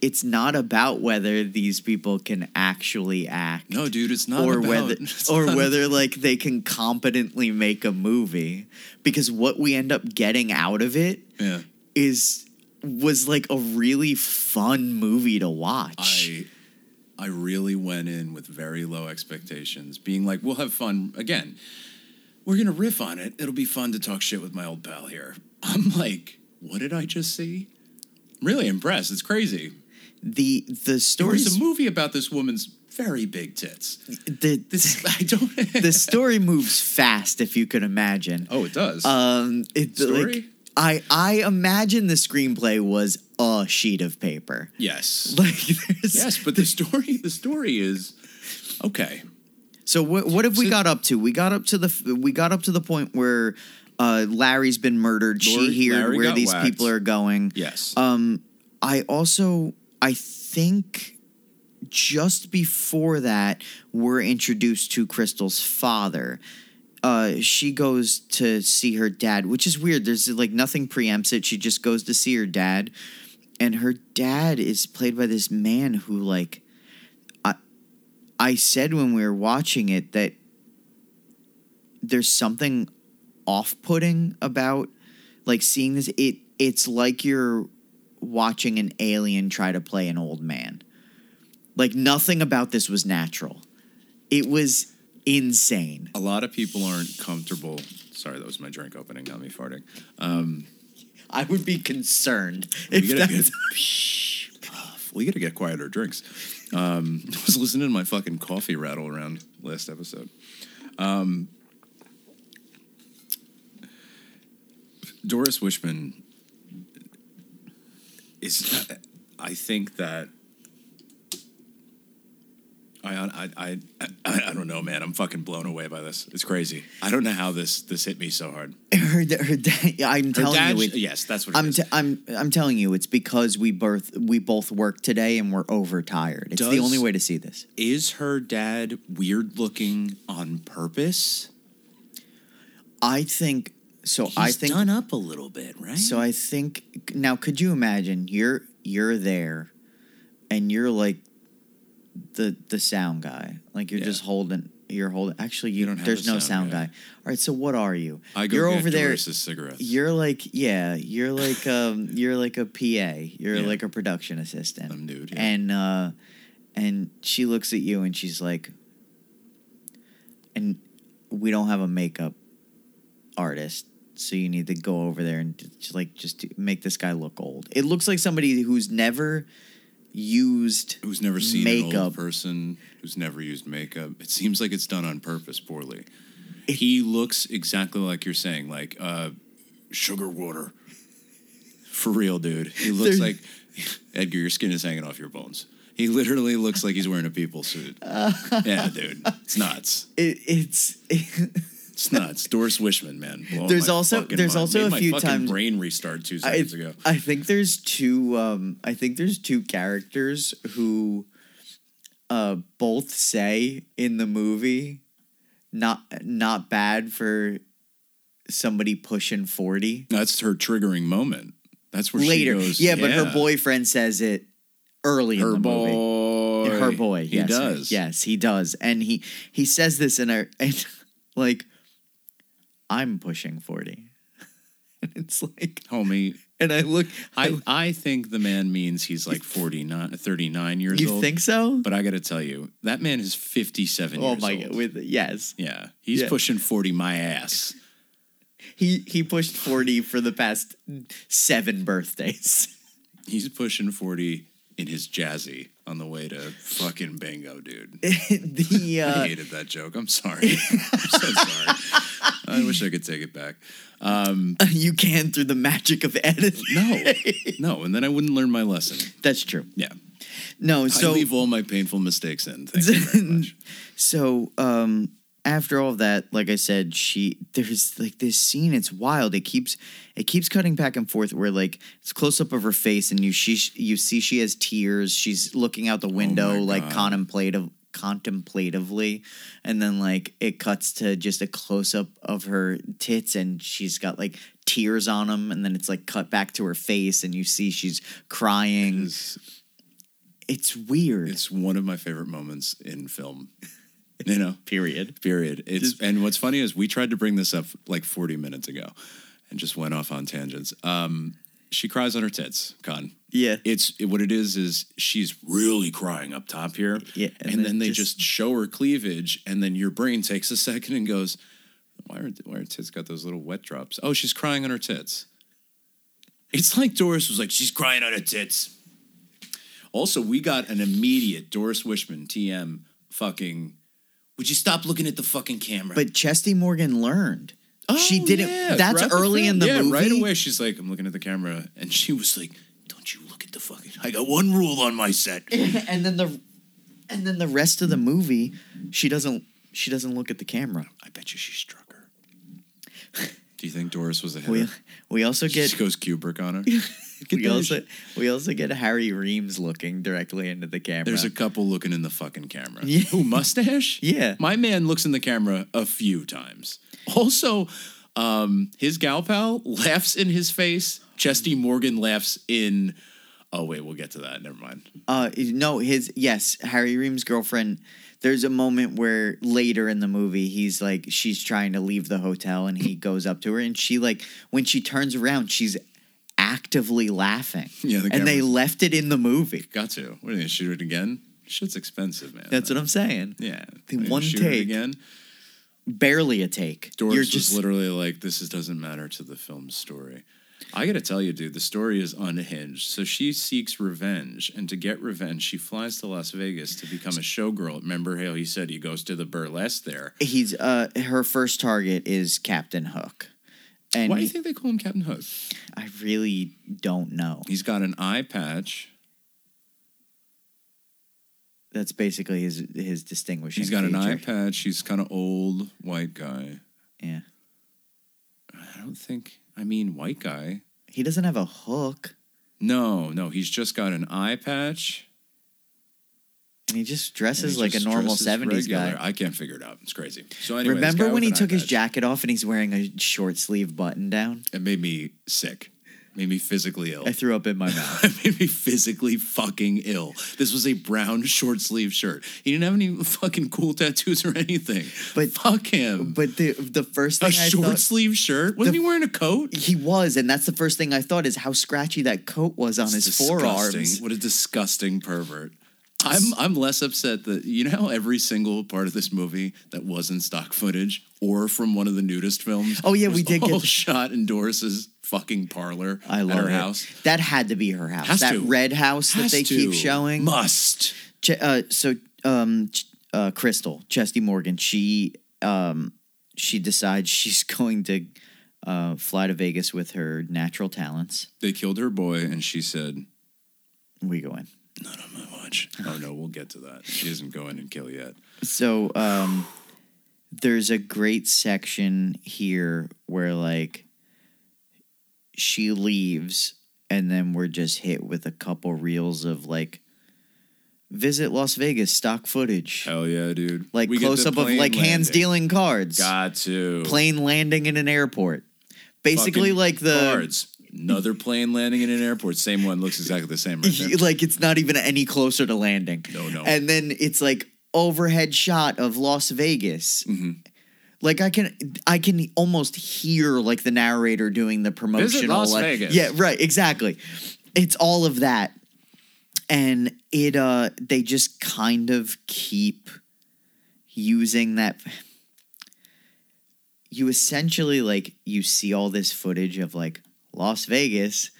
it's not about whether these people can actually act no, dude, it's not. or about- whether [LAUGHS] or whether like they can competently make a movie because what we end up getting out of it yeah. is was like a really fun movie to watch. I I really went in with very low expectations, being like, we'll have fun again. We're gonna riff on it. It'll be fun to talk shit with my old pal here. [LAUGHS] I'm like, what did I just see? I'm really impressed. It's crazy. the the There was stories a movie about this woman's very big tits. the This [LAUGHS] I don't. the story moves fast if you can imagine. oh, it does. Um, it, Story? Like, I I imagine the screenplay was a sheet of paper. yes. [LAUGHS] Like yes, but the story. The story is okay. So what what have we got up to? We got up to the we got up to the point where uh, Larry's been murdered. she heard Larry where these whacked. people are going. Yes. Um, I also I think just before that we're introduced to Crystal's father. Uh, she goes to see her dad, which is weird. There's like nothing preempts it. She just goes to see her dad, and her dad is played by this man who like I I said when we were watching it that there's something off-putting about like seeing this it it's like you're watching an alien try to play an old man like nothing about this was natural it was insane a lot of people aren't comfortable. Sorry, that was my drink opening, not me farting. Um, I would be concerned We if gotta get, [LAUGHS] we gotta get quieter drinks. Um, [LAUGHS] I was listening to my fucking coffee rattle around last episode. Um, Doris Wishman is, I think that. I, I, I, I, I don't know, man. I'm fucking blown away by this. It's crazy. I don't know how this this hit me so hard. her, her dad i'm Her telling dad, you it, yes, that's what it I'm, is. t- I'm I'm telling you it's because we both we both work today and we're overtired. It's the only way to see this. is her dad weird looking on purpose? I think so. I think done up a little bit, right? So I think now could you imagine you're you're there and you're like the the sound guy. Like you're Yeah. just holding you're holding actually you, don't have there's no sound sound guy. guy. All right, so what are you? I go you're over there cigarettes. you're like yeah, you're like [LAUGHS] um you're like a PA. You're Yeah. like a production assistant. I'm nude, yeah. And uh and she looks at you and she's like and we don't have a makeup artist, so you need to go over there and just, like just make this guy look old. It looks like somebody who's never used Who's never seen an makeup. old person who's never used makeup? It seems like it's done on purpose poorly. he looks exactly like you're saying, like uh, sugar water. For real, dude. He [LAUGHS] looks like [LAUGHS] Edgar. Your skin is hanging off your bones. He literally looks like he's wearing a people suit. [LAUGHS] yeah, dude, it's nuts. It, it's It's nuts. Doris Wishman, man. blowing There's also- there's mind. also Made a my few fucking times- brain restart two I, seconds ago. I think there's two um I think there's two characters who uh both say in the movie not not bad for somebody pushing 40 That's her triggering moment. That's where later she goes. yeah but her boyfriend says it early her in the movie boy, her boy he yes, does. yes he does and he he says this in a [LAUGHS] and like i'm pushing 40 [LAUGHS] and it's like homie. and i look I, I think the man means he's like 49, 39 years you old. You think so But I got to tell you, that man is 57 oh years my old. god with yes yeah, he's Yeah. pushing 40 my ass. He he pushed 40 for the past seven birthdays. [LAUGHS] He's pushing 40 in his jazzy on the way to fucking bingo, dude. [LAUGHS] the [LAUGHS] I uh, hated that joke. I'm sorry. [LAUGHS] I'm so sorry. I wish I could take it back. you can through the magic of editing. No, no, and then I wouldn't learn my lesson. That's true. Yeah. No, so I leave all my painful mistakes in. Thank you very much. so um after all of that, like I said, she there's like this scene. It's wild. It keeps it keeps cutting back and forth. Where like it's close up of her face, and you she you see she has tears. She's looking out the oh window, my like contemplative contemplatively, and then like it cuts to just a close up of her tits, and she's got like tears on them, and then it's like cut back to her face, and you see she's crying. It's, It's weird. it's one of my favorite moments in film. [LAUGHS] You know, period. period. It's and what's funny is we tried to bring this up like 40 minutes ago, and just went off on tangents. Um, she cries on her tits, Con. Yeah. It's it, what it is is she's really crying up top here. Yeah, and, and then, then they just- just, show her cleavage, and then your brain takes a [LAUGHS] second and goes, "Why are why are tits got those little wet drops? Oh, she's crying on her tits." It's like Doris was like, "She's crying on her tits." Also, we got an immediate Doris Wishman TM fucking. Would you stop looking at the fucking camera? But Chesty Morgan learned. Oh, she didn't. yeah, that's throughout early film. in the yeah, movie. right away she's like, "I'm looking at the camera," and she was like, "Don't you look at the fucking? I got one rule on my set." [LAUGHS] and then the, and then the rest of the movie, she doesn't. She doesn't look at the camera. I bet you she struck her. Do you think Doris was a hitter? We we also she get just goes Kubrick on her. [LAUGHS] [LAUGHS] we also we also get Harry Reams looking directly into the camera. There's a couple looking in the fucking camera. [LAUGHS] Yeah. Who mustache? Yeah. My man looks in the camera a few times. Also, um, his gal pal laughs in his face. Chesty Morgan laughs in. Oh wait, we'll get to that. Never mind. Uh, no, his yes, Harry Reams' girlfriend. There's a moment where later in the movie, he's like, she's trying to leave the hotel, and he goes up to her, and she like, when she turns around, she's actively laughing. Yeah, the and they left it in the movie. Got to. What are they gonna shoot it again? Shit's expensive, man. That's what I'm saying. Yeah. The Are they gonna one take. again. Barely a take. Doris You're was just literally like, "This is, doesn't matter to the film's story." I got to tell you, dude, the story is unhinged. So she seeks revenge, and to get revenge, she flies to Las Vegas to become a showgirl. Remember how he said he goes to the burlesque there? he's uh her first target is Captain Hook. And Why do you think they call him Captain Hook? I really don't know. He's got an eye patch. That's basically his his distinguishing. He's got an eye patch. He's kind of old, white guy. Yeah. I don't think. I mean, white guy. He doesn't have a hook, No, no, he's just got an eye patch. And he just dresses he like a normal seventies guy. I can't figure it out. It's crazy. So anyway, Remember when he took his jacket off and he's wearing a short sleeve button down? It made me sick. Made me physically ill. I threw up in my mouth. [LAUGHS] It made me physically fucking ill. This was a brown short sleeve shirt. He didn't have any fucking cool tattoos or anything. But- fuck him. But the the first thing a I short thought sleeve shirt. Wasn't the- he wearing a coat? he was, and that's the first thing I thought is how scratchy that coat was on It's his disgusting. forearms. What a disgusting pervert. I'm I'm less upset that you know how every single part of this movie that wasn't stock footage or from one of the nudist films. Oh, yeah, we did get all the- [LAUGHS] shot in Doris's fucking parlor I love her it. house. That had to be her house. Has that to. red house that Has they keep showing. must. Ch- uh, so um, uh, Crystal Chesty Morgan, she um, she decides she's [LAUGHS] going to uh, fly to Vegas with her natural talents. They killed her boy, and she said, We go in. "Not on my watch." Oh no, we'll get to that. She doesn't go in and kill yet. So um, there's a great section here where like she leaves, and then we're just hit with a couple reels of like visit Las Vegas stock footage, Hell yeah, dude! like We close up of plane like hands dealing cards, Got to plane landing in an airport. Basically, Fucking like the cards. Another [LAUGHS] plane landing in an airport. Same one looks exactly the same right [LAUGHS] like it's not even any closer to landing. No, no. And then it's like overhead shot of Las Vegas. Mm-hmm. Like I can, I can almost hear like the narrator doing the promotional. Las like, Vegas. Yeah, right. Exactly. It's all of that, and it. uh They just kind of keep using that. You essentially like you see all this footage of like Las Vegas,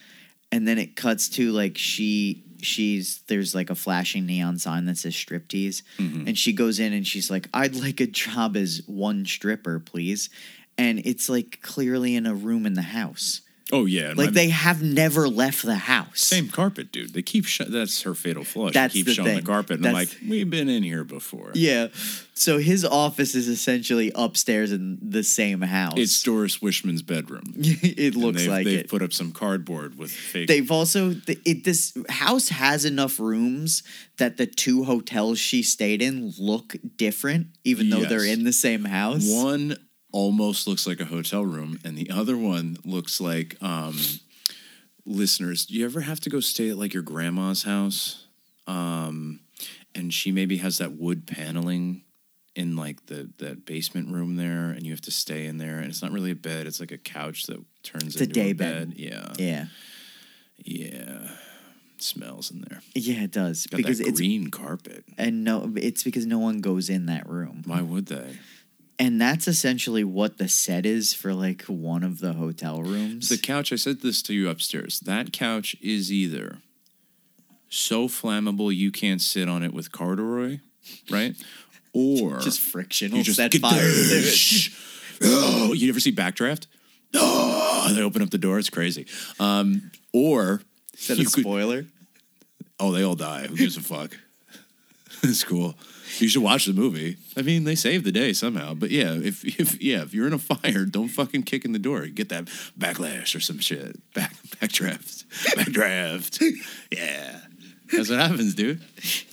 and then it cuts to like she she's there's like a flashing neon sign that says striptease. Mm-hmm. and she goes in and she's like i'd like a job as one stripper please. And it's like clearly in a room in the house Oh yeah, like they have never left the house same carpet, dude. They keep sh- that's her fatal flaw. She That's keeps the showing the carpet, and I'm like, we've been in here before. yeah so his office is essentially upstairs in the same house It's Doris Wishman's bedroom. [LAUGHS] it looks they've, like they've it put up some cardboard with fake. They've also it this house has enough rooms that the two hotels she stayed in look different, even though they're in the same house. one almost looks like a hotel room, and the other one looks like um, listeners. Do you ever have to go stay at like your grandma's house? Um, and she maybe has that wood paneling in like the that basement room there, and you have to stay in there. And it's not really a bed; it's like a couch that turns It's a into day a bed. bed. Yeah, Yeah, yeah. Smells in there. yeah, it does Got because that it's green carpet. and no, it's because no one goes in that room, Why would they? And that's essentially what the set is for like one of the hotel rooms. The couch, I said this to you upstairs. That couch is either so flammable you can't sit on it with corduroy, right? Or [LAUGHS] just friction you just set fire. [LAUGHS] Oh, you ever see Backdraft? Oh, they open up the door. It's crazy. Um, or Is that a could- spoiler? oh, they all die. Who gives a fuck? [LAUGHS] it's cool. You should watch the movie. I mean, they saved the day somehow. But yeah, if if yeah, if you're in a fire, don't fucking kick in the door. Get that backlash or some shit. Back backdraft. Backdraft. yeah. That's what happens, dude.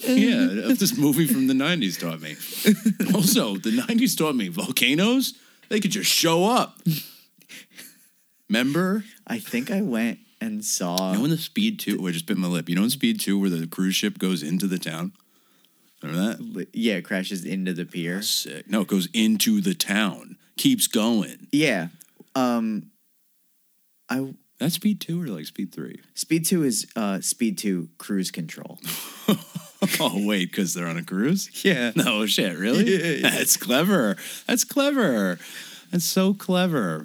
Yeah, this movie from the '90s taught me. Also, the '90s taught me volcanoes. They could just show up. Remember? I think I went and saw. You know in the Speed 2, I just bit my lip. You know in Speed 2 where the cruise ship goes into the town? Remember that? yeah, it crashes into the pier. Sick. No, it goes into the town. Keeps going. Yeah, um, I That's Speed 2 or like Speed 3? Speed two is uh, Speed two cruise control. [LAUGHS] oh, wait, because they're on a cruise? Yeah. No shit, really? Yeah, yeah. That's clever. That's clever. That's so clever.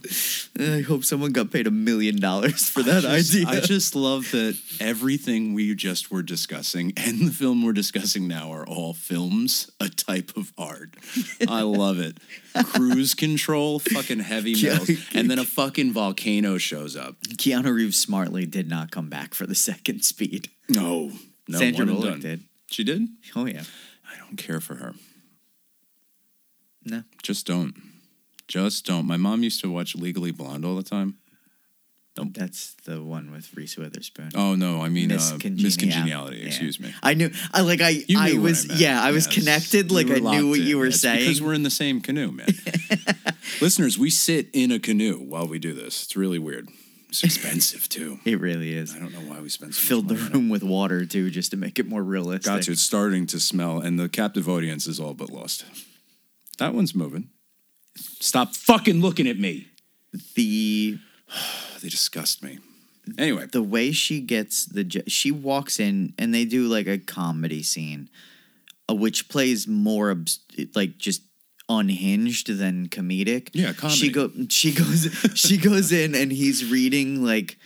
I hope someone got paid a million dollars for that I just, idea. I just love that everything we just were discussing [LAUGHS] and the film we're discussing now are all films, a type of art. I love it. Cruise control, fucking heavy metal, and then a fucking volcano shows up. Keanu Reeves smartly did not come back for the second Speed. No, no, Sandra one Bullock did. She did. Oh yeah. I don't care for her. No. Just don't. Just don't. My mom used to watch Legally Blonde all the time. That's the one with Reese Witherspoon. Oh no, I mean Miss uh, Congeniality. Miss Congeniality. Yeah. Excuse me. I knew. I like. I. I was. meant. yeah. I was Yes. connected. Like I knew what in. you were It's saying. because we're in the same canoe, man. [LAUGHS] Listeners, we sit in a canoe while we do this. It's really weird. It's [LAUGHS] expensive too. it really is. I don't know why we spend so much Filled the money on it. room with water too, just to make it more realistic. Got to. It's starting to smell, and the captive audience is all but lost. That one's moving. Stop fucking looking at me. The [SIGHS] They disgust me. Anyway, the way she gets the she walks in and they do like a comedy scene uh, which plays more obs- like just unhinged than comedic Yeah, comedy. she go she goes [LAUGHS] she goes in and he's reading like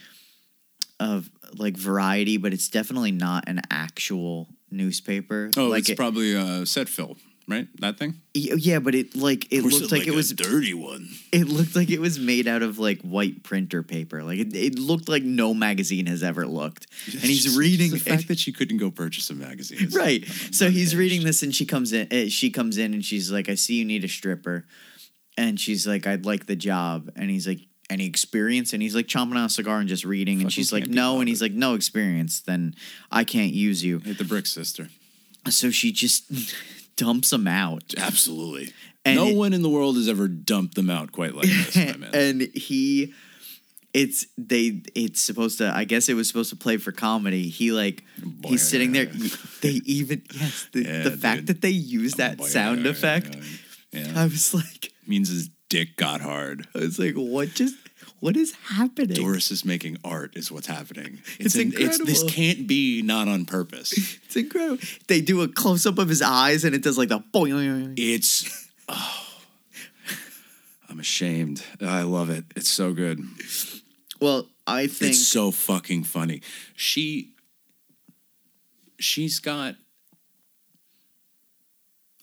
of like variety but it's definitely not an actual newspaper oh, like it's it- probably uh, set fill, right? That thing. yeah but it like it Or is looked like, it a was dirty one. it looked like it was made out of like white printer paper like it, it looked like no magazine has ever looked and he's Just reading the and- fact that she couldn't go purchase a magazine. is right so he's unhinged. reading this and she comes in uh, she comes in and she's like i see you need a stripper and she's like i'd like the job and he's like any experience and he's like chomping on a cigar and just reading and she's like can't no and he's like no experience then i can't use you Hit the brick, sister. so she just dumps them out Absolutely. And no it- one in the world has ever dumped them out quite like this, [LAUGHS] and he it's they it's supposed to i guess it was supposed to play for comedy he like Boy, he's sitting there they [LAUGHS] even yes the, Yeah, the fact dude. that they use that Boy, sound yeah, effect yeah. i was like means his dick got hard. i was like what just what is happening Doris is making art, is what's happening. It's an- this incredible. can't be not on purpose. [LAUGHS] it's incredible they do a close-up of his eyes and it does like the boing It's oh, I'm ashamed. I love it. It's so good. well i think It's so fucking funny. She she's got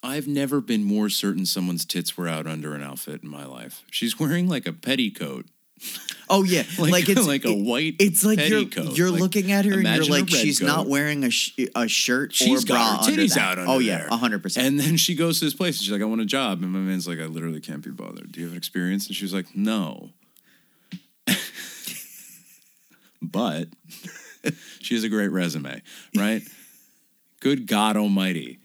I've never been more certain someone's tits were out under an outfit in my life. She's wearing like a petticoat. [LAUGHS] oh yeah Like, like, it's [LAUGHS] like a white it's like you're, you're Like, looking at her and you're like she's not wearing a, sh- a shirt She's or bra got her titties out oh yeah there. 100% And then she goes to this place and she's like, I want a job. And my man's like, I literally can't be bothered. Do you have an experience? And she's like, No. [LAUGHS] but she has a great resume, right? Good God Almighty.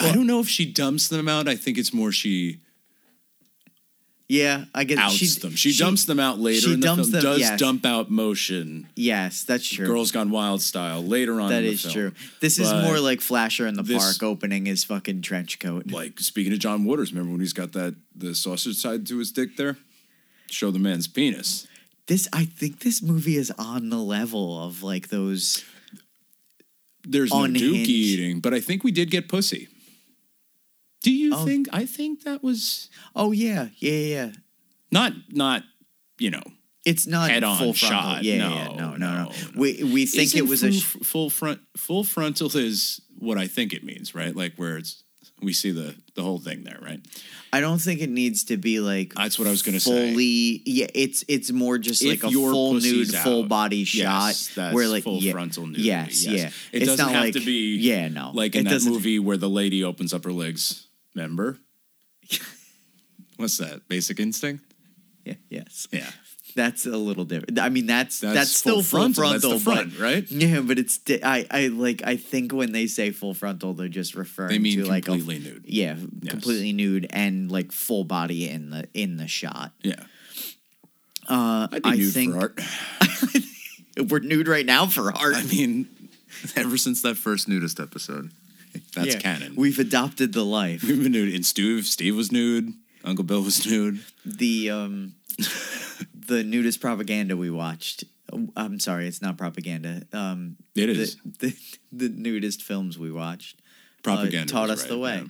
I don't know if she dumps them out. I think it's more she Yeah, I get outs she, them. She, dumps them out later she in the dumps film. them- does yes. dump out motion, Yes, that's true. Girls Gone Wild style later on. that is true. This is more like Flasher in the this- park opening his fucking trench coat. like speaking of John Waters, remember when he's got that the sausage side to his dick there? Show the man's penis. This I think this movie is on the level of like those There's no Unhinged. dookie eating, but I think we did get pussy. Do you Oh. think? I think that was Oh yeah, yeah, yeah. yeah. not not you know. It's not Head-on full frontal. shot. Yeah, No, yeah, no, no, no, no. We we think Isn't it was full, a sh- full front. Full frontal is what I think it means, right? Like where it's we see the the whole thing there, right? I don't think it needs to be like That's what I was gonna say. fully yeah it's it's more just If like a your full nude full body shot yes, where like full yeah, frontal nudity. yes, yeah It it's doesn't not have like, to be yeah no like it in that movie where the lady opens up her legs. Remember? [LAUGHS] What's that? Basic Instinct? yeah, yes Yeah. that's a little different I mean that's that's, That's still full frontal. frontal, That's the front, but, right? yeah but it's di- I I like I think when they say full frontal they're just referring They mean to like a completely nude. yeah Yes. completely nude and like full body in the in the shot Yeah. uh I'd be I nude think for art. [LAUGHS] [LAUGHS] we're nude right now for art I mean, ever since that first nudist episode. [LAUGHS] That's Yeah. canon. we've adopted the life We've been nude. And Steve, Steve was nude. Uncle Bill was nude. the um [LAUGHS] the nudist propaganda we watched i'm sorry it's not propaganda um It the, [LAUGHS] the, the nudist films we watched Propaganda taught was us the way Yeah.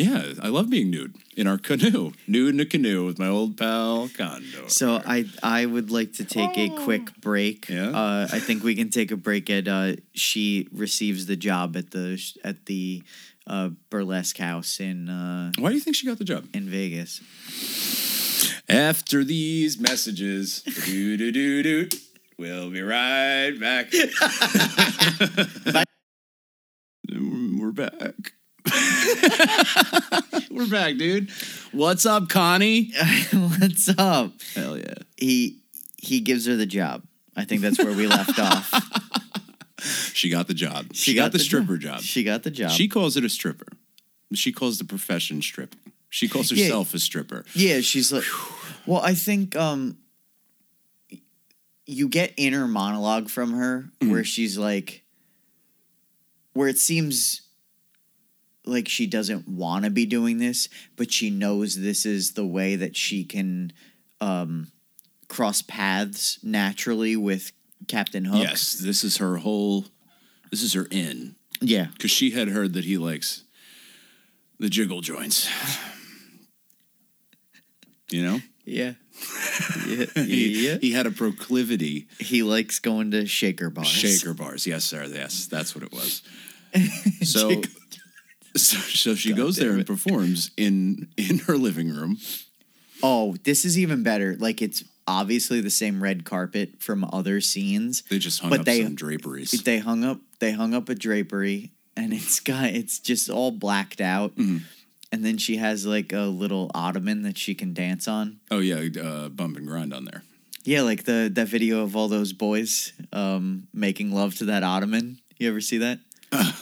Yeah, I love being nude in our canoe. Nude in a canoe with my old pal Condor. so i i would like to take a quick break Oh. Yeah? uh i think we can take a break at uh she receives the job at the at the uh burlesque house in uh Why do you think she got the job? in vegas After these messages, [LAUGHS] do do do do, we'll be right back. [LAUGHS] [LAUGHS] We're back. [LAUGHS] We're back, dude. What's up, Connie? [LAUGHS] what's up Hell yeah. he he gives her the job i think that's where we left off [LAUGHS] She got the job. She, got, the, stripper job. She got the job. She calls it a stripper. She calls the profession stripping. She calls Yeah. herself a stripper. yeah, she's like. Well, I think um, you get inner monologue from her Mm. where she's like, where it seems like she doesn't want to be doing this, but she knows this is the way that she can um, cross paths naturally with Captain Hook. Yes, this is her whole. This is her in Yeah. because she had heard that he likes the jiggle joints. You know, Yeah. [LAUGHS] yeah. he, yeah. he had a proclivity. He likes going to shaker bars. Shaker bars, yes, sir. Yes, that's what it was. [LAUGHS] So, [LAUGHS] so, so she God goes there and performs in in her living room. Oh, this is even better. Like it's obviously the same red carpet from other scenes. They just hung But up they- some draperies. They hung up they hung up a drapery and it's got it's just all blacked out. Mm-hmm. And then she has like a little ottoman that she can dance on. oh yeah, uh, bump and grind on there. Yeah, like the that video of all those boys um, making love to that ottoman. You ever see that? [LAUGHS]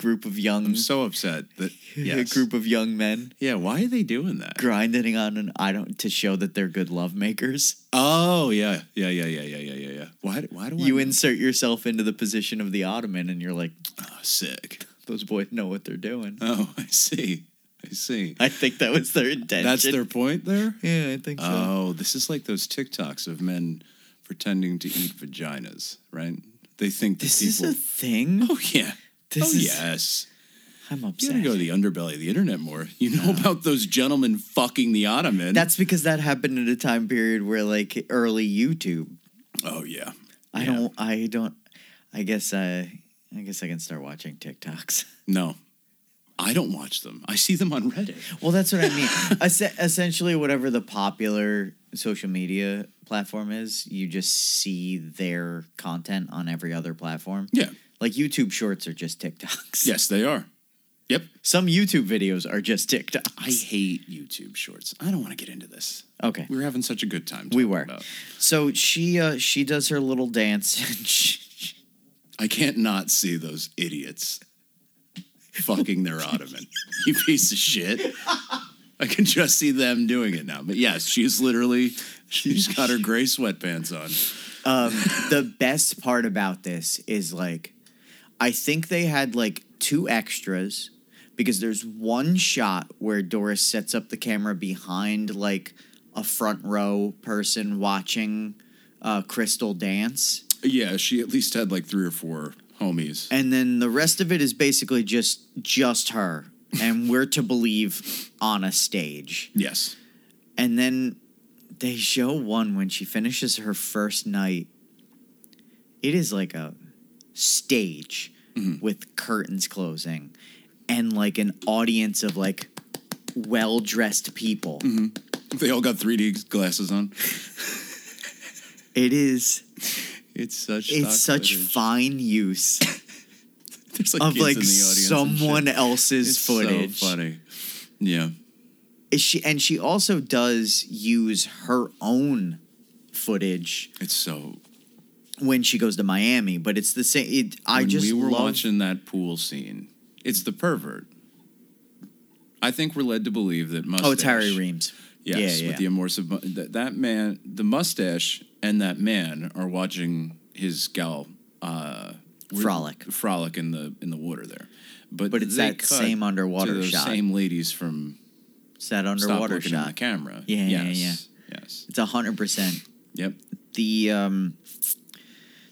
Group of young I'm so upset that [LAUGHS] yes. a group of young men Yeah, why are they doing that? grinding on an I don't to show that they're good love makers. Oh yeah, yeah, yeah, yeah, yeah, yeah, yeah, yeah. Why? Why do I? You know? insert yourself into the position of the ottoman, and you're like, Oh, sick. those boys know what they're doing. Oh, I see. I see. I think that was their intention. That's their point there. Yeah, I think so. Oh, this is like those TikToks of men pretending to eat vaginas, right? They think this is a thing. oh yeah. This oh is- yes. I'm upset. You gotta go to the underbelly of the internet more. You know about those gentlemen fucking the ottoman. That's because that happened at a time period where like early YouTube. oh yeah. I Yeah. don't. I don't. I guess I. I guess I can start watching TikToks. [LAUGHS] No, I don't watch them. I see them on Reddit. Well, that's what I mean. [LAUGHS] Es- essentially, whatever the popular social media platform is, you just see their content on every other platform. Yeah. Like YouTube Shorts are just TikToks. Yes, they are. Yep. Some YouTube videos are just TikToks. I hate YouTube Shorts. I don't want to get into this. okay. We were having such a good time. We were. About. So she uh, she does her little dance. [LAUGHS] And she, I can't not see those idiots fucking their ottoman. [LAUGHS] You piece of shit. I can just see them doing it now. But yes, she's literally she's got her gray sweatpants on. um, the best part about this is like, I think they had like two extras because there's one shot where Doris sets up the camera behind like a front row person watching uh, Crystal dance. Yeah, she at least had like three or four homies. and then the rest of it is basically just just her and we're to believe on a stage Yes. and then they show one when she finishes her first night it is like a stage mm-hmm. with curtains closing and like an audience of like well-dressed people mm-hmm. They all got 3D glasses on. it is It's such it's such footage. fine use [LAUGHS] There's like of kids like in the audience someone else's It's footage So funny. Yeah. is she and she also does use her own footage It's so when she goes to Miami, but it's the same. It, I when just we were love. watching that pool scene. It's the pervert. I think we're led to believe that mustache. oh, it's Harry Reams. Yes, yeah, yeah. with the immersive that, that man, the mustache, and that man are watching his gal uh, Frolic. frolic in the in the water there. But But it's that same underwater shot. Same ladies from it's that underwater in the shot. camera. Yeah, yeah, yes. Yes. It's a hundred percent. Yep. The um,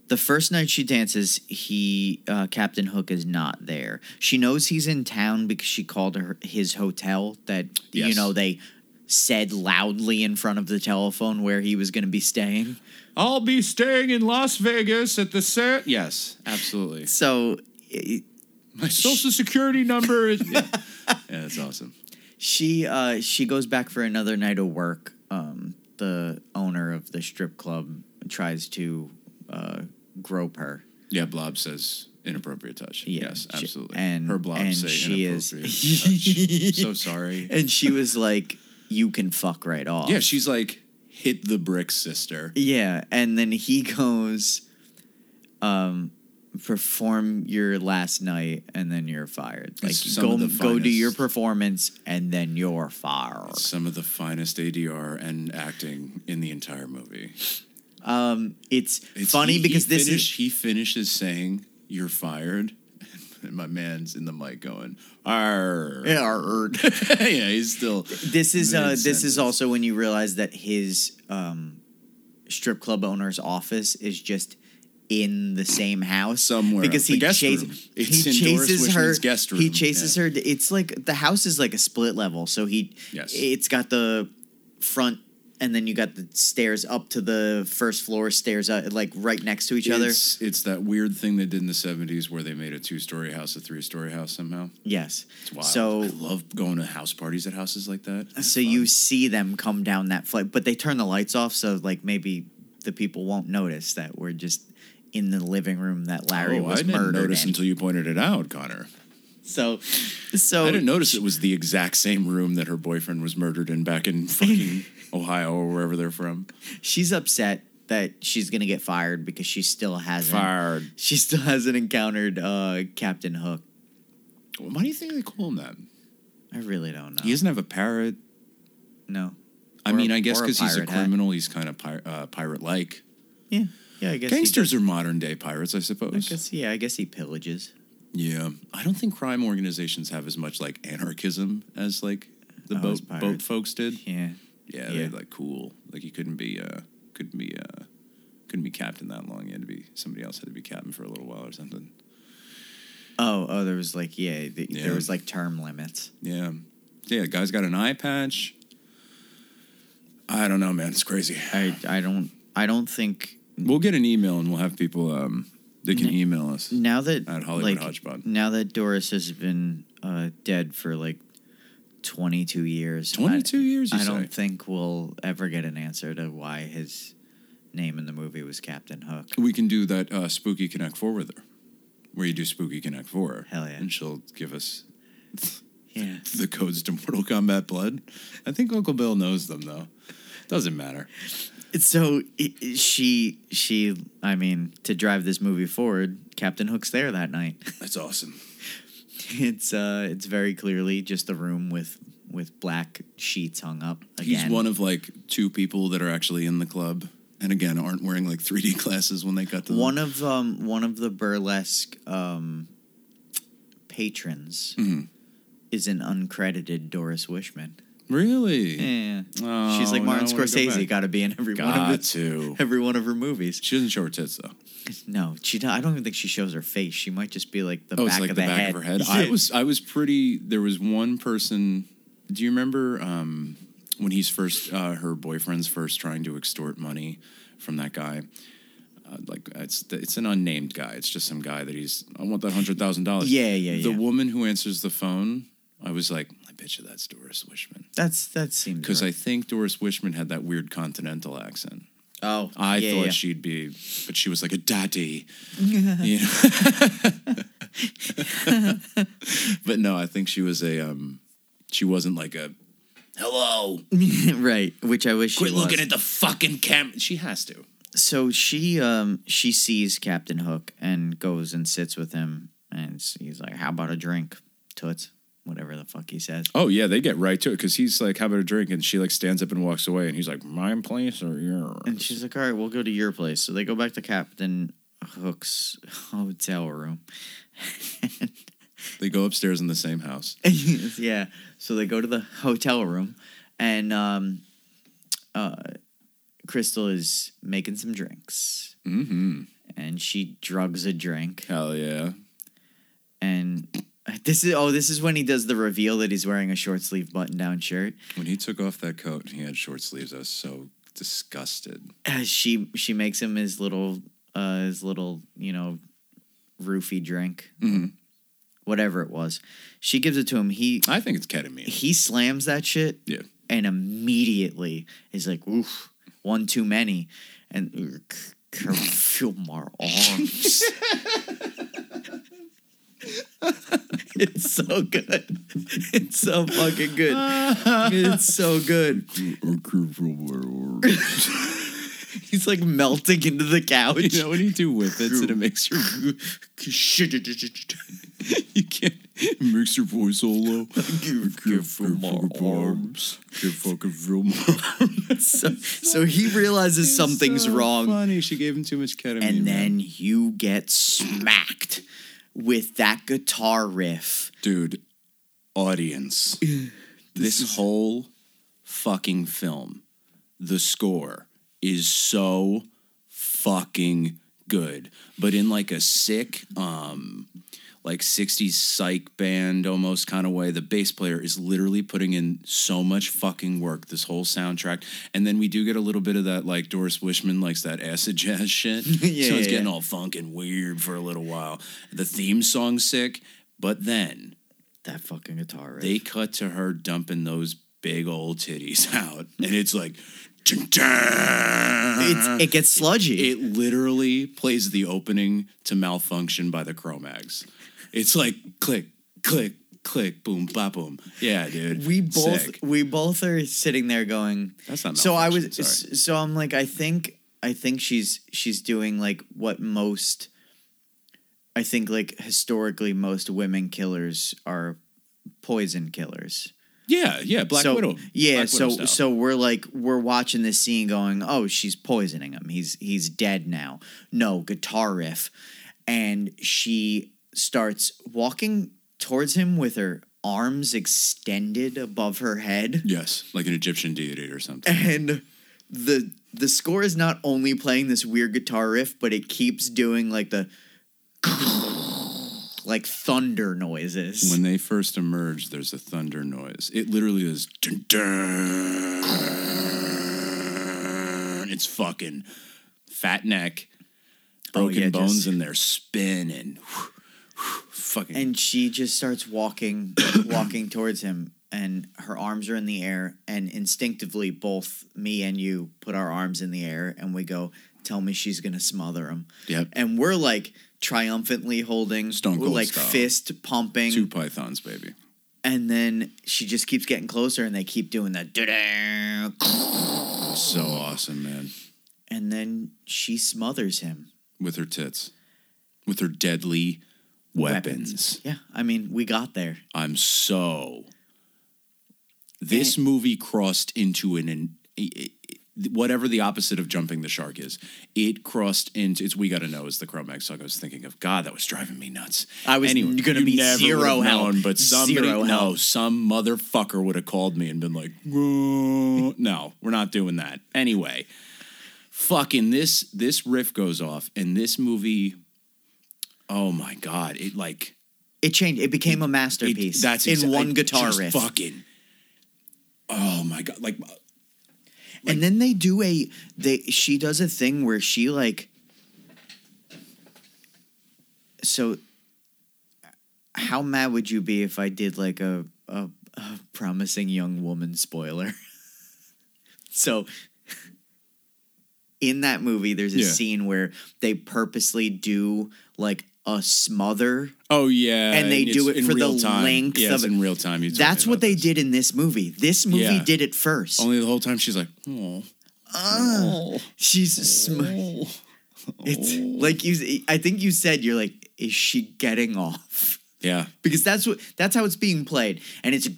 the first night she dances, he uh, Captain Hook is not there. She knows he's in town because she called her his hotel. That you know they said loudly in front of the telephone where he was going to be staying. I'll be staying in Las Vegas at the set. Yes, absolutely. So i- My social security number is. Yeah, [LAUGHS] yeah that's awesome. She uh she goes back for another night of work. Um, the owner of the strip club tries to uh, grope her. Yeah, Blob says inappropriate touch. Yeah, yes, she- absolutely. and- her Blob and say she is- [LAUGHS] touch. so sorry. And she was like, "You can fuck right off." Yeah, she's like hit the brick, sister. yeah. And then he goes, um, perform your last night, and then you're fired. Like go go do your performance, and then you're fired. Some of the finest ADR and acting in the entire movie. Um, it's, It's- funny he- because he this finish- is he finishes saying "You're fired," [LAUGHS] and my man's in the mic going, "Arr." Yeah, [LAUGHS] yeah, he's still. This is uh, this is also when you realize that his um, strip club owner's office is just in the same house Somewhere. because he guest chas- room. he It's in Doris chases her. He chases yeah. her. It's like the house is like a split level, so he Yes. it's got the front. And then you got the stairs up to the first floor, stairs uh, like right next to each other. It's, it's that weird thing they did in the 70s where they made a two story house a three story house somehow. Yes. It's wild. So I love going to house parties at houses like that. It's so fun. you see them come down that flight, but they turn the lights off, so like maybe the people won't notice that we're just in the living room that Larry oh, was I didn't murdered notice in. until you pointed it out, Connor. so, so I didn't notice it was the exact same room that her boyfriend was murdered in back in [LAUGHS] fucking Ohio or wherever they're from. she's upset that she's gonna get fired because she still hasn't. Fired. She still hasn't encountered uh, Captain Hook. Why do you think they call him that? I really don't know. He doesn't have a parrot. no. I Or mean, I guess because he's a pirate hat. criminal, he's kind of pir- uh, pirate like. Yeah, yeah. I guess Gangsters are modern day pirates, I suppose. I guess yeah. I guess he pillages. Yeah, I don't think crime organizations have as much like anarchism as like the Oh, boat boat folks did. Yeah. Yeah, Yeah. they're like cool. Like you couldn't be uh couldn't be uh couldn't be captain that long. You had to be somebody else had to be captain for a little while or something. Oh, oh. There was like yeah. th- Yeah. There was like term limits. Yeah, yeah. Guy's got an eye patch. I don't know, man. It's crazy. I I don't I don't think We'll get an email and we'll have people um they can email us. now that At Hollywood like Hodgepodge. now that Doris has been uh, dead for like twenty two years. I- Twenty two years. You I, say? don't think we'll ever get an answer to why his name in the movie was Captain Hook. We can do that uh, Spooky Connect Four with her, where you do Spooky Connect Four. Hell yeah. And she'll give us Yeah. [LAUGHS] the codes to Mortal Kombat Blood. I think Uncle Bill knows them though. Doesn't matter. So i- i- she she I mean to drive this movie forward, Captain Hook's there that night. That's awesome. [LAUGHS] it's uh it's very clearly just a room with with black sheets hung up. Again. He's one of like two people that are actually in the club, and again aren't wearing like [LAUGHS] 3D glasses when they got to them. one of um one of the burlesque um patrons Mhm. is an uncredited Doris Wishman. Really? Yeah. Oh, She's like now I Martin wanna go Scorsese, back. got to be in every one Got of to. her, every one of her movies. She doesn't show her tits though. No, she. don't- I don't even think she shows her face. She might just be like the Oh, back it's like of the the, back head. of her head. I was I was pretty. There was one person. Do you remember um, when he's first uh, her boyfriend's first trying to extort money from that guy? Uh, like it's it's an unnamed guy. It's just some guy that he's. I want that hundred thousand dollars. Yeah, yeah, yeah. The yeah. woman who answers the phone, I was like, You that's Doris Wishman That's that seems because I think Doris Wishman had that weird continental accent. oh I yeah, thought yeah. she'd be, but she was like a daddy. [LAUGHS] You know? [LAUGHS] but no, I think she was a. Um, she wasn't like a. Hello. [LAUGHS] right, which I wish. Quit looking at the fucking cam. She has to. So she um she sees Captain Hook and goes and sits with him, and he's like, "How about a drink, toots?" Whatever the fuck he says. Oh yeah, they get right to it because he's like, "How about a drink?" And she like stands up and walks away, and he's like, "My place or yours?" And she's like, "All right, we'll go to your place." So they go back to Captain Hook's [LAUGHS] hotel room. They go upstairs in the same house. [LAUGHS] yeah. So they go to the hotel room, and um, uh, Crystal is making some drinks, Mm-hmm. and she drugs a drink, Hell yeah. and this is oh, this is when he does the reveal that he's wearing a short sleeve button down shirt. When he took off that coat and he had short sleeves, I was so disgusted. Uh, she she makes him his little uh his little you know roofie drink, Mhm. whatever it was. She gives it to him. He I think it's ketamine. he slams that shit. Yeah. and immediately is like, "Oof, one too many," and "C- can feel my [LAUGHS] arms. [LAUGHS] it's so good. It's so fucking good. It's so good. [LAUGHS] He's like melting into the couch. You know when you do whippets and it makes your [LAUGHS] you can't it makes your voice all low. Give- give him my arms. Give fucking feel my so, so he realizes something's So wrong. Funny, she gave him too much ketamine. and then you get smacked with that guitar riff. Dude, audience. [CLEARS THROAT] this whole fucking film, the score is so fucking good. But in like a sick, um, like 60s psych band almost kind of way, the bass player is literally putting in so much fucking work this whole soundtrack. And then we do get a little bit of that like Doris Wishman likes that acid [LAUGHS] jazz shit. [LAUGHS] Yeah, so it's yeah, getting yeah. all funk and weird for a little while. The theme song's sick, but then That fucking guitar riff. they cut to her dumping those big old titties [LAUGHS] out, and it's like, it's, it gets sludgy. it literally plays the opening to "Malfunction" by the Cro-Mags. It's like click, click, click, boom, ba boom. Yeah, dude. we both Sick. we both are sitting there going That's not so i was sorry. so i'm like i think i think she's she's doing like what most i think like historically most women killers are poison killers Yeah, yeah. Black so, Widow. yeah Black so Widow so we're like we're watching this scene going oh she's poisoning him he's he's dead now no guitar riff and she starts walking towards him with her arms extended above her head yes, like an Egyptian deity or something. and the the score is not only playing this weird guitar riff but it keeps doing like the like thunder noises When they first emerge, there's a thunder noise. It literally is. Dun, dun. It's fucking fat neck, oh, broken Oh, yeah, bones, just- and they're spinning. Fucking. and she just starts walking [COUGHS] walking towards him and her arms are in the air and instinctively both me and you put our arms in the air and we go tell me she's gonna smother him Yep. and we're like triumphantly holding Stone Cold like style. fist pumping Two pythons, baby. and then she just keeps getting closer and they keep doing that. So awesome, man. and then she smothers him With her tits, with her deadly weapons. yeah i mean we got there I'm so. This movie crossed into an, an whatever the opposite of jumping the shark is. It crossed into it's we got to know is the Cro-Mags song I was thinking of. God, that was driving me nuts. I was Anyway, gonna be never zero help. known, but somebody Zero no, help. some motherfucker would have called me and been like, "No, we're not doing that." Anyway, fucking this this riff goes off, and this movie. Oh my god! It like it changed it became a it- masterpiece that's in exa- one guitar riff Fucking. Oh my god! Like and then they do a they she does a thing where she like so how mad would you be if I did like a a, a promising young woman spoiler? [LAUGHS] so in that movie there's a Yeah. scene where they purposely do like a smother oh yeah, And they do it for the time. length yeah, of it. in real time. That's what they this. did in this movie. This movie Yeah. did it first. Only the whole time she's like, oh, Ah, she's sm- it's like you. I think you said you're like, is she getting off? yeah, Because that's what that's how it's being played, and it's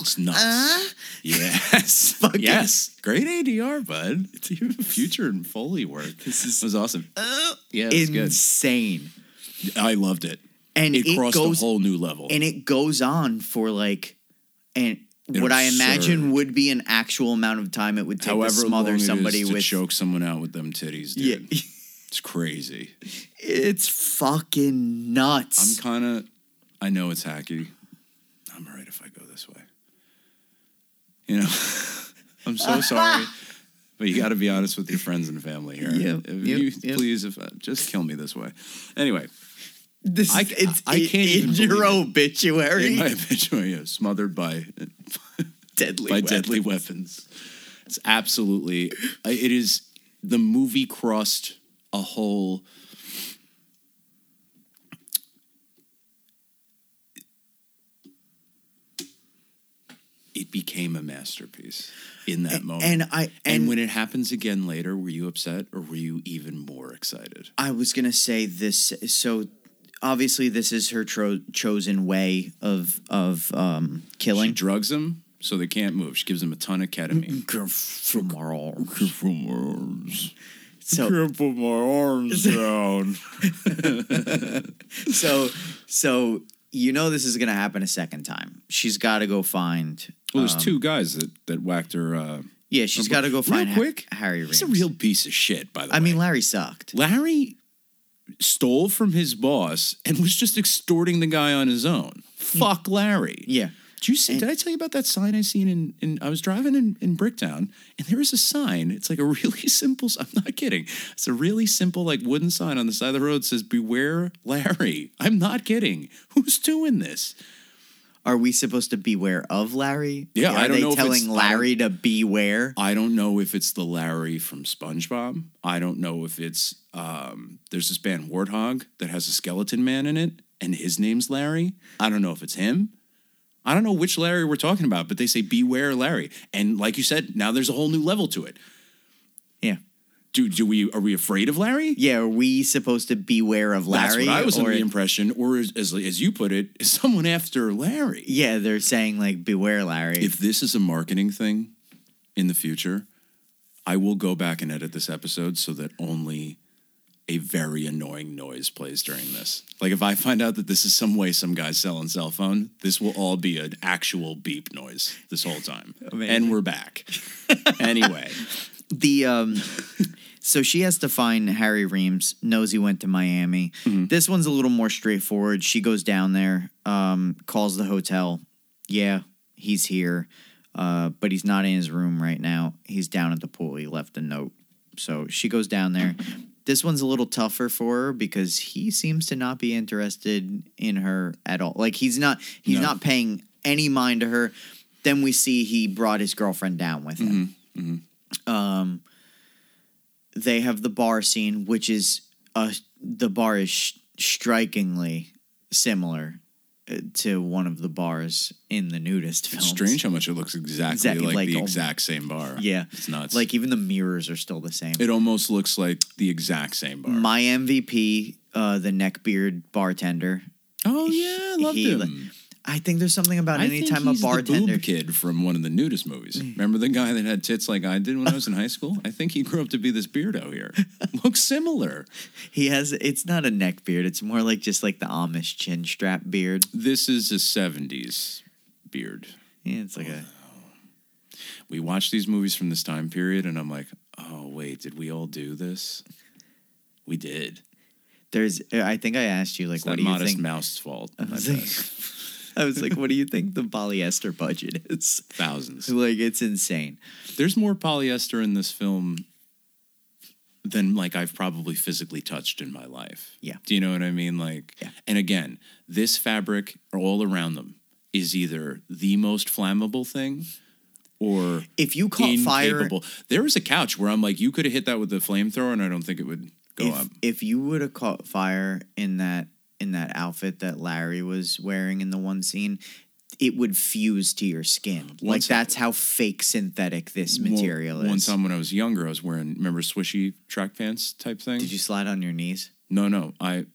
it's nuts. Ah. yes, [LAUGHS] yes, great ADR, bud. It's even future and foley work. This is was awesome. Yeah, it's good. insane. I loved it. And It it, crossed goes a whole new level. and it goes on for like, and what I imagine would be an actual amount of time it would take However to smother somebody it to with. choke someone out with them titties, yeah. [LAUGHS] It's crazy. it's fucking nuts. I'm kind of. I know it's hacky. I'm alright if I go this way. You know, [LAUGHS] I'm so sorry, but you got to be honest with your friends and family here. Yep, If yep, you, yep. Please, if uh, just kill me this way. Anyway, This I- it's I can't in, your obituary. in my obituary, yeah, smothered by [LAUGHS] deadly by weapon. deadly weapons. It's absolutely. It is the movie crossed a whole. It became a masterpiece in that moment. and I- and, and- when it happens again later, were you upset or were you even more excited? I was gonna say this. So obviously, this is her tro- chosen way of of um, She killing. drugs them so they can't move. She gives them a ton of ketamine. So Can't put my arms down. [LAUGHS] so so you know this is gonna happen a second time. She's got to go find. Well, there's um, two guys that that whacked her. Uh, Yeah, she's got to go find Ha- quick. Harry. He's a real piece of shit, by the I way. I mean, Larry sucked. Larry stole from his boss and was just extorting the guy on his own. Fuck Larry. Yeah. Did you see? did I tell you about that sign I seen in? in I was driving in, in Bricktown, and there is a sign. It's like a really [LAUGHS] simple. I'm not kidding. It's a really simple, like wooden sign on the side of the road. That says "Beware Larry." [LAUGHS] I'm not kidding. Who's doing this? Are we supposed to beware of Larry? Yeah, Are I don't they know if it's- telling Larry to beware? I don't know if it's the Larry from SpongeBob. I don't know if it's um, there's this band Warthog that has a skeleton man in it, and his name's Larry. I don't know if it's him. I don't know which Larry we're talking about, but they say beware Larry. And like you said, now there's a whole new level to it. Yeah. Do do we are we afraid of Larry? Yeah, are we supposed to beware of Larry? That's what I was under the impression, or as, as as you put it, is someone after Larry. Yeah, they're saying like beware Larry. If this is a marketing thing in the future, I will go back and edit this episode so that only a very annoying noise plays during this. Like if I find out that this is some way some guy's selling cell phone, this will all be an actual beep noise this whole time. Amazing. And we're back. [LAUGHS] anyway, the um so she has to find Harry Reams, knows he went to Miami. Mm-hmm. This one's a little more straightforward. She goes down there, um, calls the hotel. Yeah, he's here. Uh, but he's not in his room right now. He's down at the pool. He left a note. So she goes down there. This one's a little tougher for her because he seems to not be interested in her at all. Like he's not he's No. not paying any mind to her. Then we see he brought his girlfriend down with him. Um, they have the bar scene, which is uh, the bar is sh- strikingly similar to one of the bars in the nudist it's strange how much it looks exactly, Exactly, like, like the exact same bar. Yeah, It's nuts. Like even the mirrors are still the same. it almost looks like the exact same bar. My MVP, uh, the neckbeard bartender. oh yeah, I loved he- him. I think there's something about I anytime think a he's bartender. the boob kid from one of the nudist movies. Remember the guy that had tits like I did when I was in high school? I think he grew up to be this beardo here. Looks similar. [LAUGHS] He has. It's not a neck beard. It's more like just like the Amish chin strap beard. This is a '70s beard. Yeah, it's like a. We watch these movies from this time period, and I'm like, oh wait, did we all do this? We did. There's. I think I asked you like, It's what that do you modest think? mouse's fault. I was, like, [LAUGHS] I was like, what do you think the polyester budget is? Thousands. Like, it's insane. There's more polyester in this film than like I've probably physically touched in my life. Yeah. Do you know what I mean? Like, Yeah. and again, this fabric all around them is either the most flammable thing or If you caught fire, incapable. There was a couch where I'm like, you could have hit that with a flamethrower, and I don't think it would go if, up. if you would have caught fire in that in that outfit that Larry was wearing in the one scene, it would fuse to your skin. like Once- that's how fake synthetic this material one, is. One time when I was younger, I was wearing remember swishy track pants type thing. Did you slide on your knees No, no, I.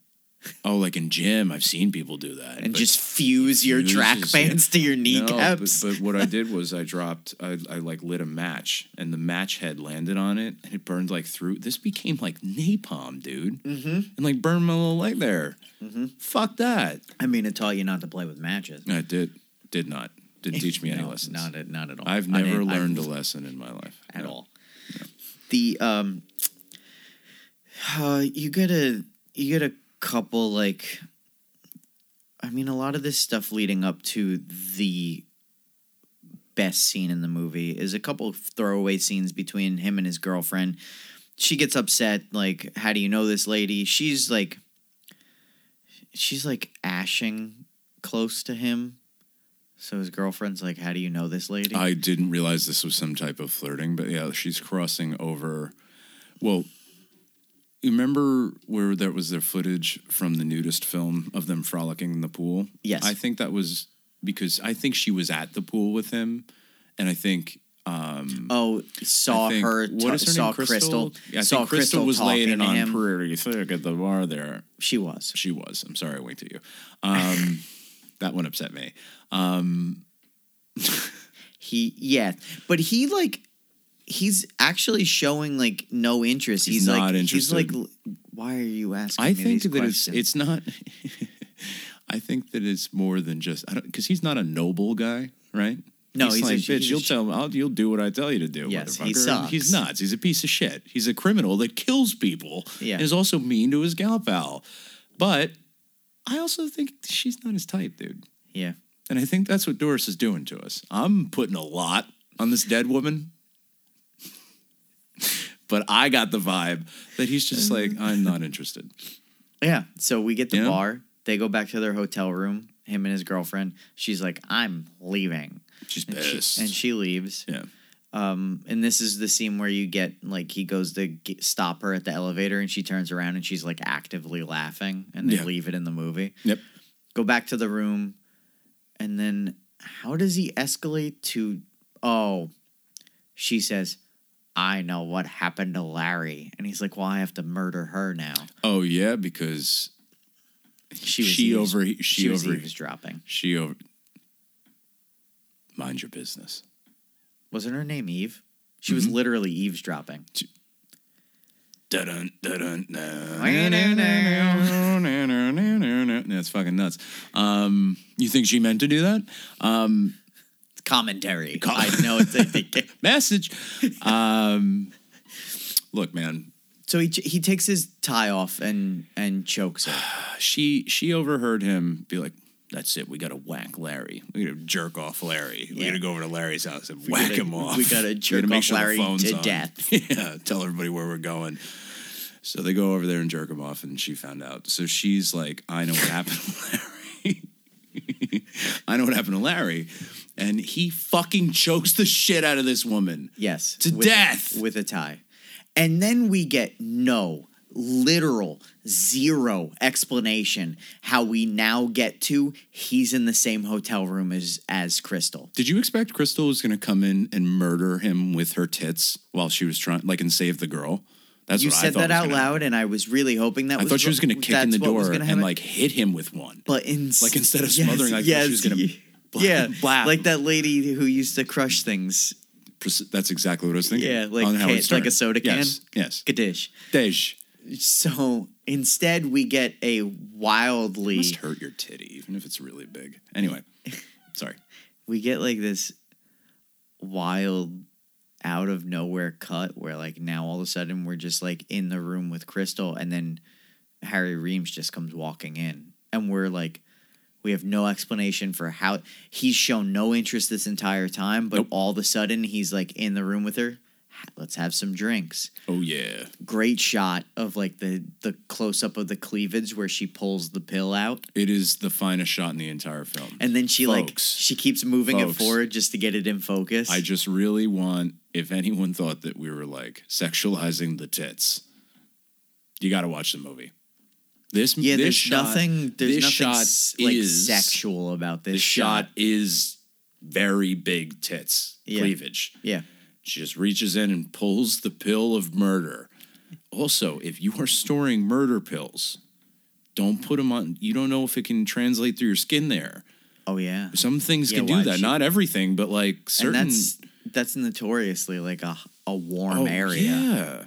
Oh, like in gym, I've seen people do that. and just fuse your track fuses, yeah. pants to your No, kneecaps? but, but what I did was I dropped, I, I like lit a match, and the match head landed on it, and it burned like through. This became like napalm, dude, mm-hmm. and like burned my little leg there. Mm-hmm. Fuck that. I mean, it taught you not to play with matches. I did, did not, didn't teach me any [LAUGHS] No, lessons. Not at, not at all. I've I never didn't- I've- learned a lesson in my life at No. all. The um, [SIGHS] uh, you get a you get a couple like, I mean, a lot of this stuff leading up to the best scene in the movie is a couple throwaway scenes between him and his girlfriend. She gets upset, like, how do you know this lady? She's like, she's like ashing close to him. So his girlfriend's like, how do you know this lady? I didn't realize this was some type of flirting, but yeah, she's crossing over. Well, you remember where there was their footage from the nudist film of them frolicking in the pool? Yes. I think that was because I think she was at the pool with him, and I think um, Oh, saw think- her. what her saw name? Crystal. Yeah, I saw think Crystal, was laying on him. pretty thick at the bar there. She was. She was. I'm sorry, I winked at you. Um, [LAUGHS] that one upset me. Um, [LAUGHS] He yeah, but he like he's actually showing like no interest. He's He's, like not he's like, why are you asking? I think that it's questions? it's not. [LAUGHS] I think that it's more than just I don't because he's not a noble guy, right? No, he's, he's like, he's bitch. a You'll tell I'll, you'll do what I tell you to do. Yes, he sucks. He's nuts. He's a piece of shit. He's a criminal that kills people. Yeah. and is also mean to his gal pal. But I also think she's not his type, dude. yeah. And I think that's what Doris is doing to us. I'm putting a lot on this dead woman. But I got the vibe that he's just like, [LAUGHS] I'm not interested. Yeah. So we get the Yeah. bar. They go back to their hotel room. Him and his girlfriend. She's like, "I'm leaving," She's and she, pissed. and she leaves. yeah. Um, and this is the scene where you get like he goes to get, stop her at the elevator, and she turns around and she's like actively laughing, and they Yeah. leave it in the movie. Yep. Go back to the room, and then how does he escalate to? Oh, she says, "I know what happened to Larry," and he's like, "Well, I have to murder her now." Oh yeah, because She was she eaves- over she, she was over eavesdropping. she over mind your business. Wasn't her name Eve? She was literally eavesdropping. Dun dun dun. That's fucking nuts. Um, you think she meant to do that? Um, Commentary. [LAUGHS] I know it's. a [LAUGHS] message. Um, look, man, So he he takes his tie off and and chokes her. [SIGHS] she she overheard him be like, "That's it. We got to whack Larry. We got to jerk off Larry. We Yeah. got to go over to Larry's house and whack gotta- him off. we gotta [LAUGHS] jerk off Larry to death." yeah, tell everybody where we're going." So they go over there and jerk him off, and she found out. So she's like, "I know what happened to Larry. I know what happened to Larry." And he fucking chokes the shit out of this woman. Yes, To with- death! with a tie, and then we get no literal zero explanation how we now get to he's in the same hotel room as as Crystal. Did you expect Crystal was going to come in and murder him with her tits while she was trying, like, and save the girl? That's you what I said that out loud, and I was really hoping that I was thought she was going to kick in the door and like hit him with one. But in Like, instead of [LAUGHS] smothering, I thought she was y- bla- [LAUGHS] yeah, [LAUGHS] blab like that lady who used to crush things. That's exactly what I was thinking. Yeah, like Howard like a soda can? Yes, yes. Kadish. Dej So instead, we get a wildly must hurt your titty, even if it's really big. Anyway, [LAUGHS] sorry. we get like this wild out of nowhere cut where like now all of a sudden we're just like in the room with Crystal and then Harry Reams just comes walking in and we're like we have no explanation for how he's shown no interest this entire time but Nope. all of a sudden he's like in the room with her let's have some drinks Oh yeah, great shot of like the the close up of the cleavage where she pulls the pill out it is the finest shot in the entire film. and then she like she keeps moving Folks. it forward just to get it in focus I just really want, if anyone thought that we were like sexualizing the tits, you got to watch the movie. This Yeah, this there's shot, nothing. There's this nothing shot s- like is- sexual about this This shot is very big tits Yeah. cleavage. Yeah, She just reaches in and pulls the pill of murder. Also, if you are storing murder pills, don't put them on. You don't know if it can translate through your skin there. oh yeah, Some things Yeah, can do that. she- Not everything, but like certain. and that's that's notoriously like a a warm oh, area. Yeah,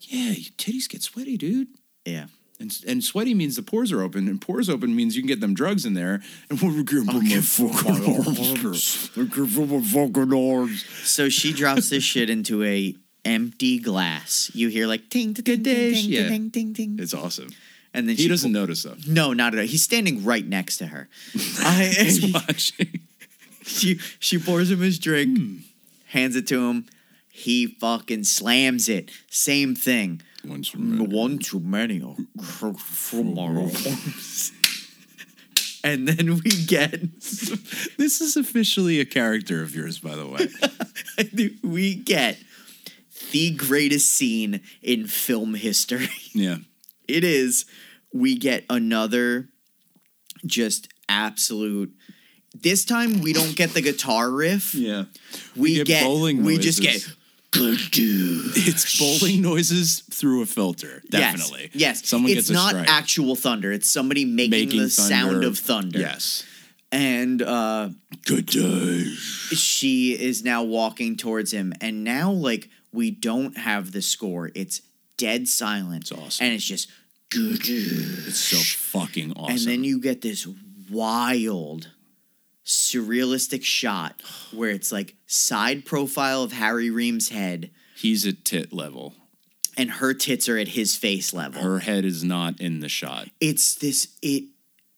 yeah. Your titties get sweaty, dude. Yeah, And, and sweaty means the pores are open, and pores open means you can get them drugs in there. [LAUGHS] And we're gonna put my fucking arms. I can feel my fucking arms. So she drops this shit into a empty glass. You hear like ting ting ting ting ting Yeah. ting ting ting, It's awesome. and then He she doesn't pull- notice though. No, not at all. He's standing right next to her. I, [LAUGHS] He's watching. [LAUGHS] she she pours him his drink, hmm. hands it to him. He fucking slams it. Same thing. Once from One too many. Oh, [LAUGHS] and then we get [LAUGHS] This is officially a character of yours, by the way. [LAUGHS] we get the greatest scene in film history. yeah. It is we get another just absolute this time we don't get the guitar riff. Yeah. We, get get, bowling we just get It's bowling noises through a filter. Definitely. Yes. yes. Someone it's gets not actual thunder. It's somebody making, Making the sound of thunder. Yes. and uh, Good day. she is now walking towards him, and now like we don't have the score; it's dead silent, It's awesome. and it's just good. It's so fucking awesome. And then you get this wild, surrealistic shot where it's like side profile of Harry Ream's head, he's at tit level. and her tits are at his face level. Her head is not in the shot. it's this it.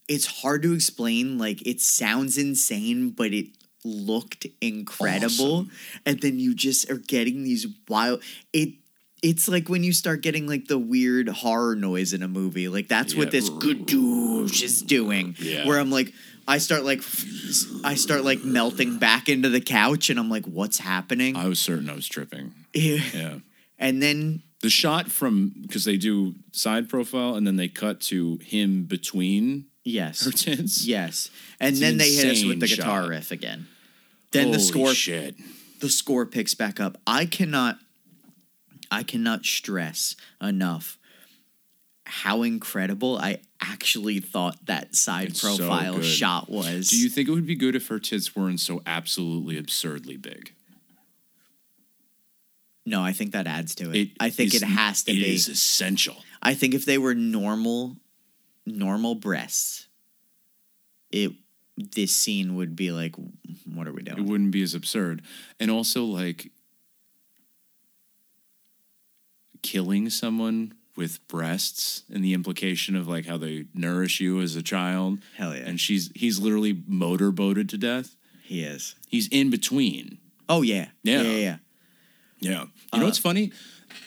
It's hard to explain. Like it sounds insane, but it looked incredible. Awesome. And then you just are getting these wild. It. It's like when you start getting like the weird horror noise in a movie. Like that's what this good douche is doing. Yeah. Where I'm like, I start like, I start like melting back into the couch, and I'm like, what's happening? I was certain I was tripping. Yeah. Yeah. [LAUGHS] And then The shot from because they do side profile and then they cut to him between yes, her tits. yes, and It's then an they hit us with the guitar shot. riff again. Then the Holy score shit. the score picks back up. I cannot I cannot stress enough how incredible I actually thought that side It's profile good. shot was. Do you think it would be good if her tits weren't so absolutely absurdly big? no, I think that adds to it. It I think is- it has to It be. is essential. I think if they were normal normal breasts, it this scene would be like what are we doing? It wouldn't be as absurd. And also like killing someone with breasts and the implication of like how they nourish you as a child. Hell yeah. And she's he's literally motorboated to death. he is. He's in between. Oh yeah. Yeah. Yeah, yeah. yeah. You know what's uh, funny?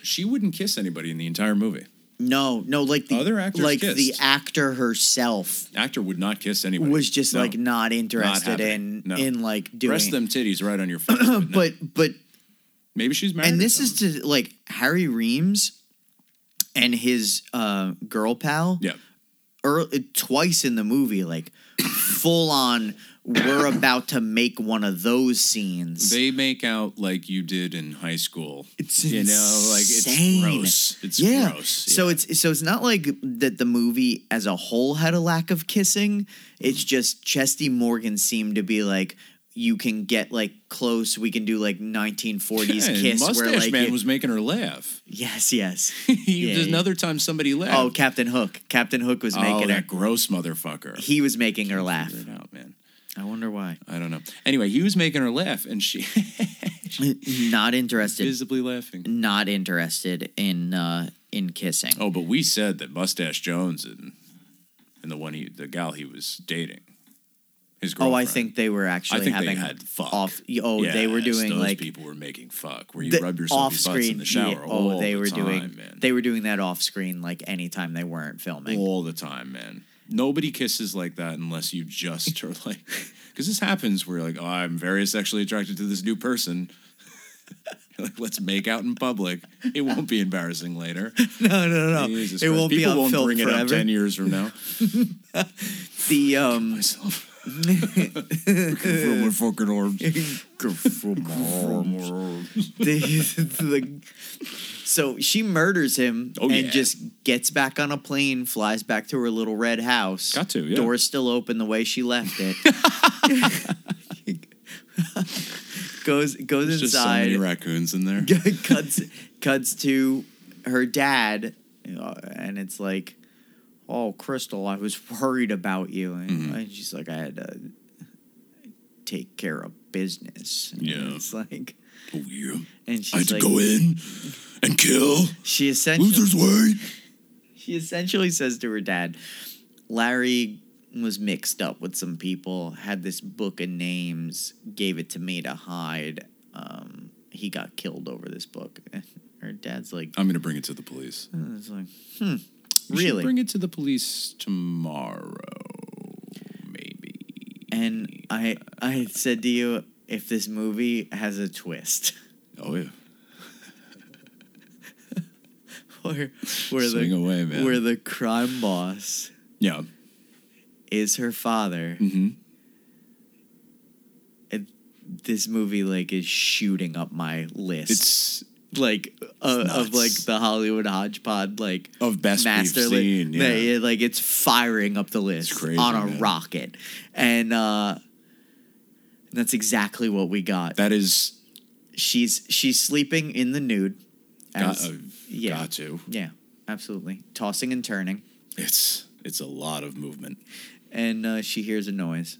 She wouldn't kiss anybody in the entire movie. No, no, like the Other actors like the actor herself Actor would not kiss anybody. was just No. like not interested in. No. in like doing press them titties right on your face. but, [CLEARS THROAT] no. but but maybe she's married. and this is to like Harry Reams and his uh girl pal yeah. er, twice in the movie like full on we're about to make one of those scenes They make out like you did in high school. It's you know, like it's gross. It's yeah. gross. So it's so it's not like that the movie as a whole had a lack of kissing. It's just Chesty Morgan seemed to be like you can get like close. We can do like 1940s Yeah, kiss Mustache where like Man you- was making her laugh. yes, yes. [LAUGHS] Yeah, there's yeah. another time somebody laughed. Oh, Captain Hook. Captain Hook was Oh, making that her. gross motherfucker. He was making her laugh. Figure it out, man. I wonder why. I don't know. Anyway, he was making her laugh, and she [LAUGHS] Not interested. visibly laughing. Not interested in uh in kissing. Oh, but we said that Mustache Jones and and the one he, the gal he was dating, his Oh, I think they were actually I think having they had fuck. off. Oh, they were doing those like people were making fuck where you the rub yourself off butts in the shower. yeah, all oh, they the were time, doing man. they were doing that off screen like anytime they weren't filming. all the time, man. Nobody kisses like that unless you just are like, [LAUGHS] because this happens where you're like, oh, I'm very sexually attracted to this new person. [LAUGHS] Like, let's make out in public. It won't be embarrassing later. [LAUGHS] no, no, no, Jesus it Christ. won't be People on won't film bring it up forever. ten years from now. The um, Myself. From my fucking arms. [LAUGHS] the, the so she murders him Oh, and yeah. just gets back on a plane, flies back to her little red house. Got to, yeah. Door's still open the way she left it. [LAUGHS] goes goes There's just so many inside. raccoons in there. [LAUGHS] cuts cuts to her dad, uh, and it's like, "Oh, Crystal, I was worried about you," and, Mm-hmm. and she's like, "I had to take care of business." And Yeah. it's like, Oh yeah. and she's I had to like, go in and kill she essentially losers weight. she essentially says to her dad, "Larry." Was mixed up with some people, had this book of names, gave it to me to hide. Um, he got killed over this book. [LAUGHS] And her dad's like, I'm gonna bring it to the police. It's like, hmm, We should really? bring it to the police tomorrow, maybe. and I, I said to you, if this movie has a twist, Oh yeah. [LAUGHS] where, where Swing the away, man. where the crime boss Yeah. is her father, Mm-hmm. it, this movie like is shooting up my list. It's like uh, of like the Hollywood hodgepodge like Of best we've master li- seen, yeah. yeah, like it's firing up the list crazy, on a man. rocket, and uh, that's exactly what we got. That is she's she's sleeping in the nude. got, uh, yeah, got to. yeah, absolutely, tossing and turning, It's it's a lot of movement. and uh, she hears a noise,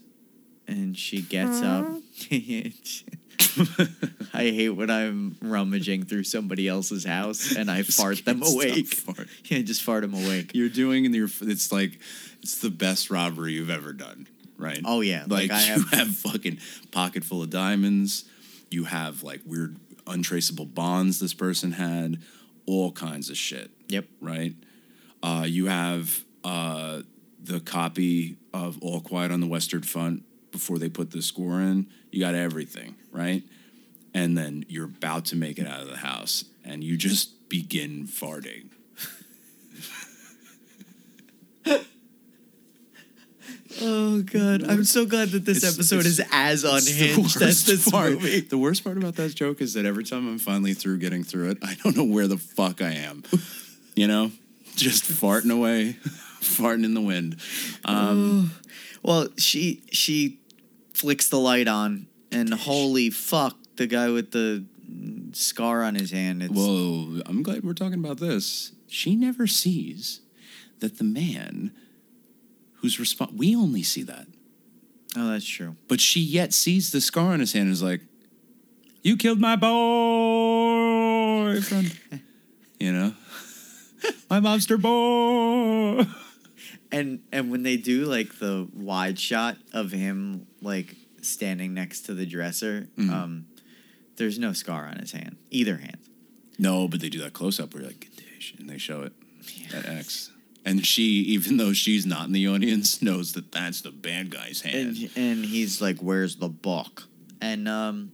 and she gets up. [LAUGHS] [LAUGHS] [LAUGHS] I hate when I'm rummaging through somebody else's house and I [LAUGHS] fart them awake. fart. [LAUGHS] Yeah, just fart them awake. You're doing and you're It's like it's the best robbery you've ever done, right? Oh, yeah. like, Like, I you have- have fucking pocket full of diamonds. You have like weird untraceable bonds this person had, all kinds of shit. Yep. right? Uh, you have uh, the copy of All Quiet on the Western Front before they put the score in. You got everything, right? And then you're about to make it out of the house, and you just begin farting. Oh god, I'm so glad that this It's- episode it's- is as unhinged as this part. movie. The worst part about that joke is that every time I'm finally through getting through it, I don't know where the fuck I am. You know, just farting away, [LAUGHS] farting in the wind. Um, Well, she she flicks the light on, and holy fuck, the guy with the scar on his hand. It's, Whoa, I'm glad we're talking about this. She never sees that the man who's respond we only see that. oh, that's true. But she yet sees the scar on his hand and is like, You killed my boyfriend. [LAUGHS] you know? [LAUGHS] my mobster boy. And and when they do like the wide shot of him like standing next to the dresser, Mm-hmm. um, there's no scar on his hand, either hand. No, but they do that close up where you're like, and they show it at X. And she, even though she's not in the audience, knows that that's the bad guy's hand. And and he's like, "Where's the book?" And um,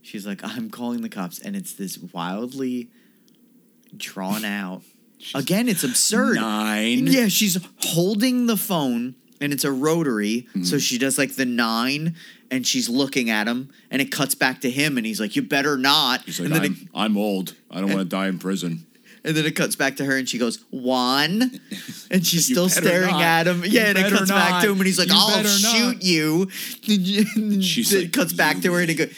she's like, "I'm calling the cops," and it's this wildly drawn out. [LAUGHS] Again, it's absurd. Nine. Yeah, she's holding the phone and it's a rotary. Mm-hmm. So she does like the nine and she's looking at him and it cuts back to him and he's like, You better not. He's like, and, I'm, it, I'm old. I don't want to die in prison. and then it cuts back to her and she goes, One. [LAUGHS] And she's still staring not. at him. Yeah, You and it cuts back to him and he's like, You I'll shoot not. you. And [LAUGHS] She's it like, cuts back to her and he goes,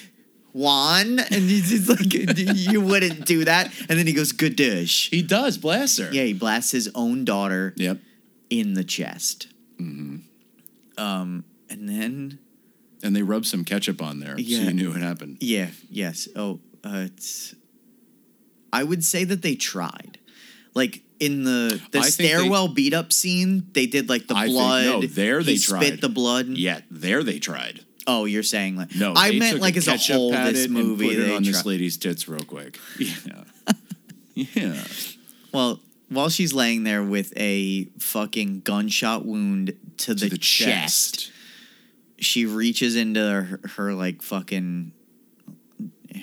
One. And he's, he's like, You wouldn't do that. And then he goes, Good dish. He does, blast her. Yeah, he blasts his own daughter Yep. in the chest. Mm-hmm. Um, and then And they rubbed some ketchup on there, so you knew what happened. yeah, yes. Oh, uh, it's. I would say that they tried, like in the the I think they- stairwell beat up scene. They did like the I think- blood. no, there they tried. spit the blood. Yeah, there they tried. Oh, you're saying like No, I meant like as a whole. This and movie put it on this lady's tits real quick. [LAUGHS] Yeah, [LAUGHS] yeah. Well, while she's laying there with a fucking gunshot wound to, To the, chest, she reaches into her, her like fucking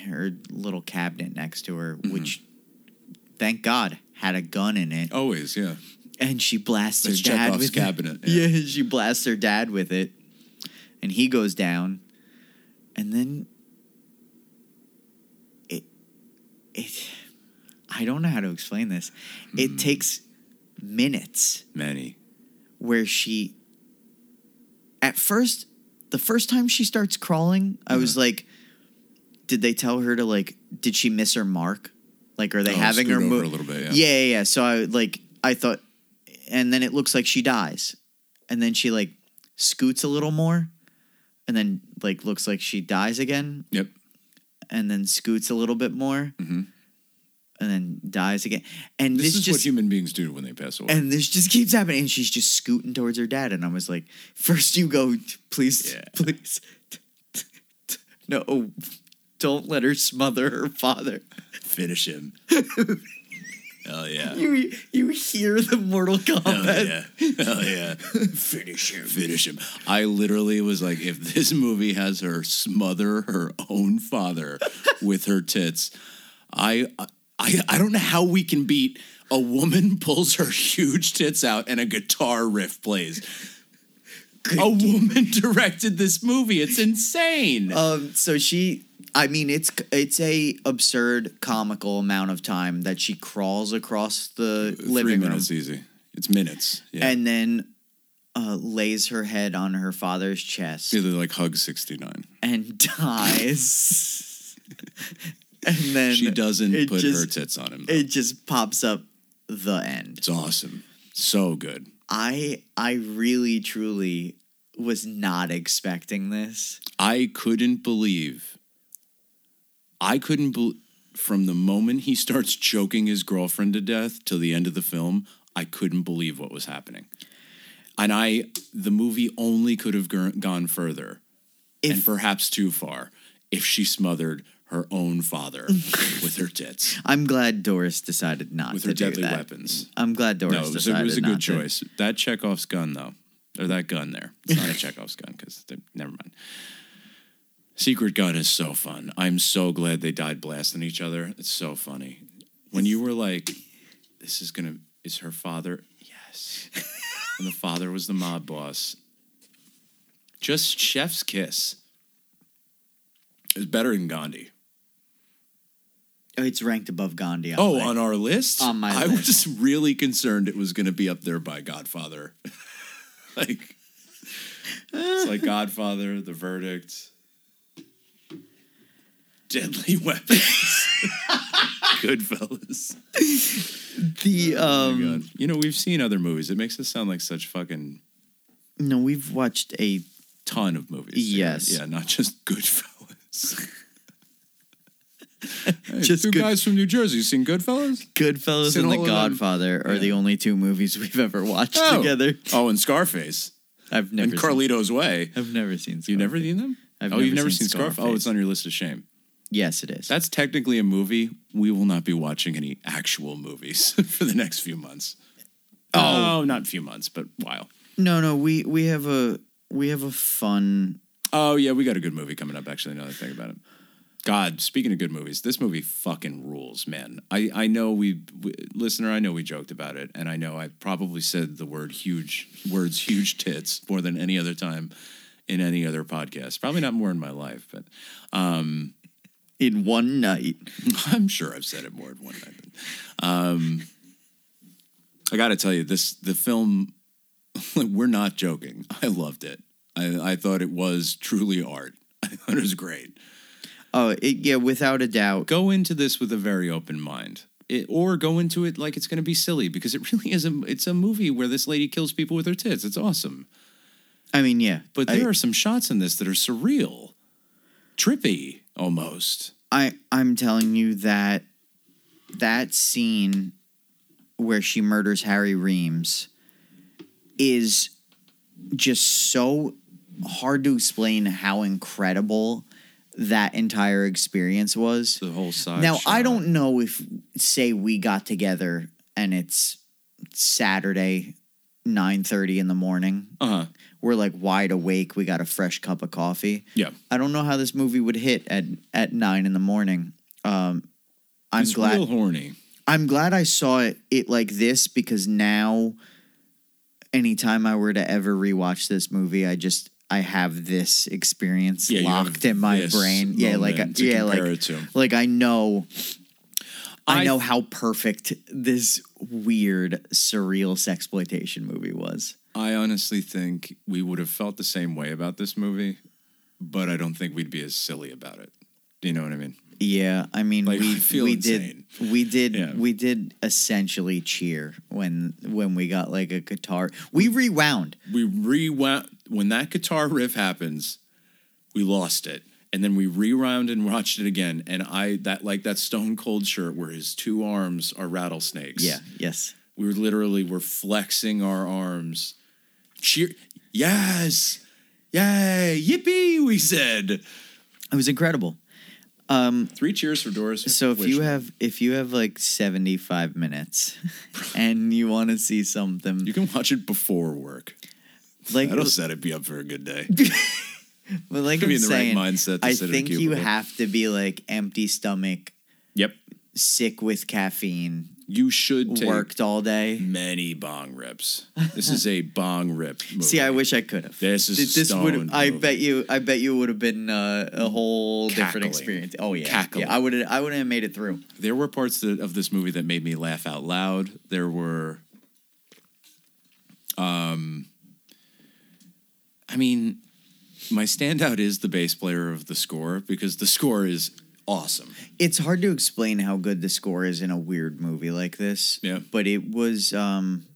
her little cabinet next to her, Mm-hmm. which thank God had a gun in it, Always, yeah. and she blasts her dad with cabinet, It. [LAUGHS] yeah. Yeah. she blasts her dad with it, and he goes down, and then it it I don't know how to explain this. It hmm. takes minutes Many. where she at first the first time she starts crawling i was uh-huh. like did they tell her to like did she miss her mark like are they Oh, having her move a little bit, yeah. yeah yeah yeah so i like i thought and then it looks like she dies and then she like scoots a little more and then like looks like she dies again Yep. and then scoots a little bit more mm-hmm. And then dies again and This, this, is just what human beings do when they pass away. and this just keeps happening. And she's just scooting towards her dad. And I was like, first you go, please, Yeah. please. [LAUGHS] No, don't let her smother her father. Finish him. [LAUGHS] Hell yeah. You you hear the Mortal Kombat. Hell yeah. Hell yeah. Finish him. Finish him. I literally was like, if this movie has her smother her own father with her tits, I I I don't know how we can beat a woman [LAUGHS] pulls her huge tits out and a guitar riff plays. A woman [LAUGHS] directed this movie. It's insane. Um, so she I mean, it's it's a absurd, comical amount of time that she crawls across the Three living room minutes easy. It's minutes. Yeah. and then uh, lays her head on her father's chest Either like hug 69. and [LAUGHS] dies. And then She doesn't put her tits on him. though. It just pops up the end. it's awesome. So good. I I really truly was not expecting this. I couldn't believe. I couldn't bel from the moment he starts choking his girlfriend to death till the end of the film. I couldn't believe what was happening, and I the movie only could have gone further, and perhaps too far, if she smothered her own father [LAUGHS] with her tits I'm glad Doris decided not to do that. with to her do deadly that. weapons. I'm glad Doris No, was, a, it was a good to. choice. That Chekhov's gun, though, or that gun there. It's not a [LAUGHS] Chekhov's gun because never mind. Secret gun is so fun. I'm so glad they died blasting each other. It's so funny. When you were like, "This is gonna," is her father? Yes. [LAUGHS] and the father was the mob boss. Just chef's kiss. It's better than Gandhi. Oh, It's ranked above Gandhi. on Oh, my- on our list? on my I list. was really concerned it was going to be up there by Godfather. [LAUGHS] like, it's like Godfather, The Verdict, Deadly [LAUGHS] Weapons, [LAUGHS] Goodfellas. the Oh um. God. You know, we've seen other movies. It makes us sound like such fucking No, we've watched a ton of movies. Yes. Yeah, not just Goodfellas. Hey, Just two good- guys from New Jersey. You seen Goodfellas? Goodfellas Seen and The all of them. Godfather are the only two movies we've ever watched Oh. together. Oh, and Scarface. I've never and seen, Carlito's Way. I've never seen. You never Scarface. seen them? I've oh, never you've never seen seen Scarface? Oh, it's on your list of shame. Yes, it is. That's technically a movie. We will not be watching any actual movies [LAUGHS] for the next few months. Oh. oh, not few months, but while. no, no. We we have a we have a fun. Oh yeah, we got a good movie coming up. Actually, now that I think about it. God, speaking of good movies, this movie fucking rules, man. I I know we, we listener, I know we joked about it, and I know I probably said the word huge words huge tits more than any other time in any other podcast. Probably not more in my life, but In one night, [LAUGHS] I'm sure I've said it more in one time. Um, I got to tell you, this the film. [LAUGHS] we're not joking. I loved it. I, I thought it was truly art. [LAUGHS] I thought it was great. Oh it, yeah, without a doubt. Go into this with a very open mind, it, or go into it like it's going to be silly because it [LAUGHS] really is a. It's a movie where this lady kills people with her tits. It's awesome. I mean, yeah, But I- there are some shots in this that are surreal, trippy almost. I I'm telling you that that scene where she murders Harry Reams is just so hard to explain how incredible that entire experience was. The whole side. Now, I don't know if say we got together and it's Saturday 9:30 in the morning. Uh huh. We're like wide awake, we got a fresh cup of coffee. Yeah. I don't know how this movie would hit at at nine in the morning. Um, I'm it's glad. real horny. I'm glad I saw it, it like this because now, anytime I were to ever rewatch this movie, I just I have this experience Yeah, locked in my brain. Yeah, like yeah, like like I know. I I- know how perfect this weird surreal sexploitation movie was. I honestly think we would have felt the same way about this movie, but I don't think we'd be as silly about it. Do you know what I mean? Yeah, I mean Like, we I feel we insane. did we did Yeah. we did essentially cheer when when we got like a guitar. We rewound. We rewound when that guitar riff happens, we lost it. And then we rewound and watched it again. And I that like that stone cold shirt where his two arms are rattlesnakes. Yeah, yes. We were literally were flexing our arms. Cheer Yes. Yay. Yippee, we said. It was incredible. Um, Three cheers for Doris. So if you Wishman. have if you have like 75 minutes [LAUGHS] and you want to see something you can watch it before work. like That'll set it be up for a good day. [LAUGHS] but like I'm in the right saying, mindset to I sit in a think you cubicle. have to be like empty stomach yep. sick with caffeine, You should take worked all day. many bong rips. This is a [LAUGHS] bong rip. Movie. See, I wish I could have. This is Th- a would. I bet you. I bet you would have been uh, a whole different experience. Oh yeah, Cackling. yeah. I would. I wouldn't have made it through. there were parts that, of this movie that made me laugh out loud. There were, um, I mean, my standout is the bass player of the score because the score is awesome. It's hard to explain how good the score is in a weird movie like this. Yeah. But it was um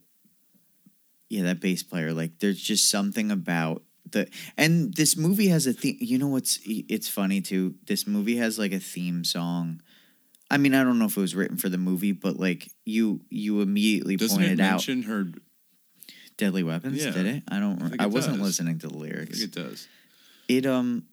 yeah, that bass player like there's just something about the and this movie has a theme you know what's it's funny too. This movie has like a theme song. I mean, I don't know if it was written for the movie, but like you you immediately Doesn't pointed it out mention her? Deadly Weapons, Yeah. did it? I don't I I, wasn't does. listening to the I lyrics. think it does. it um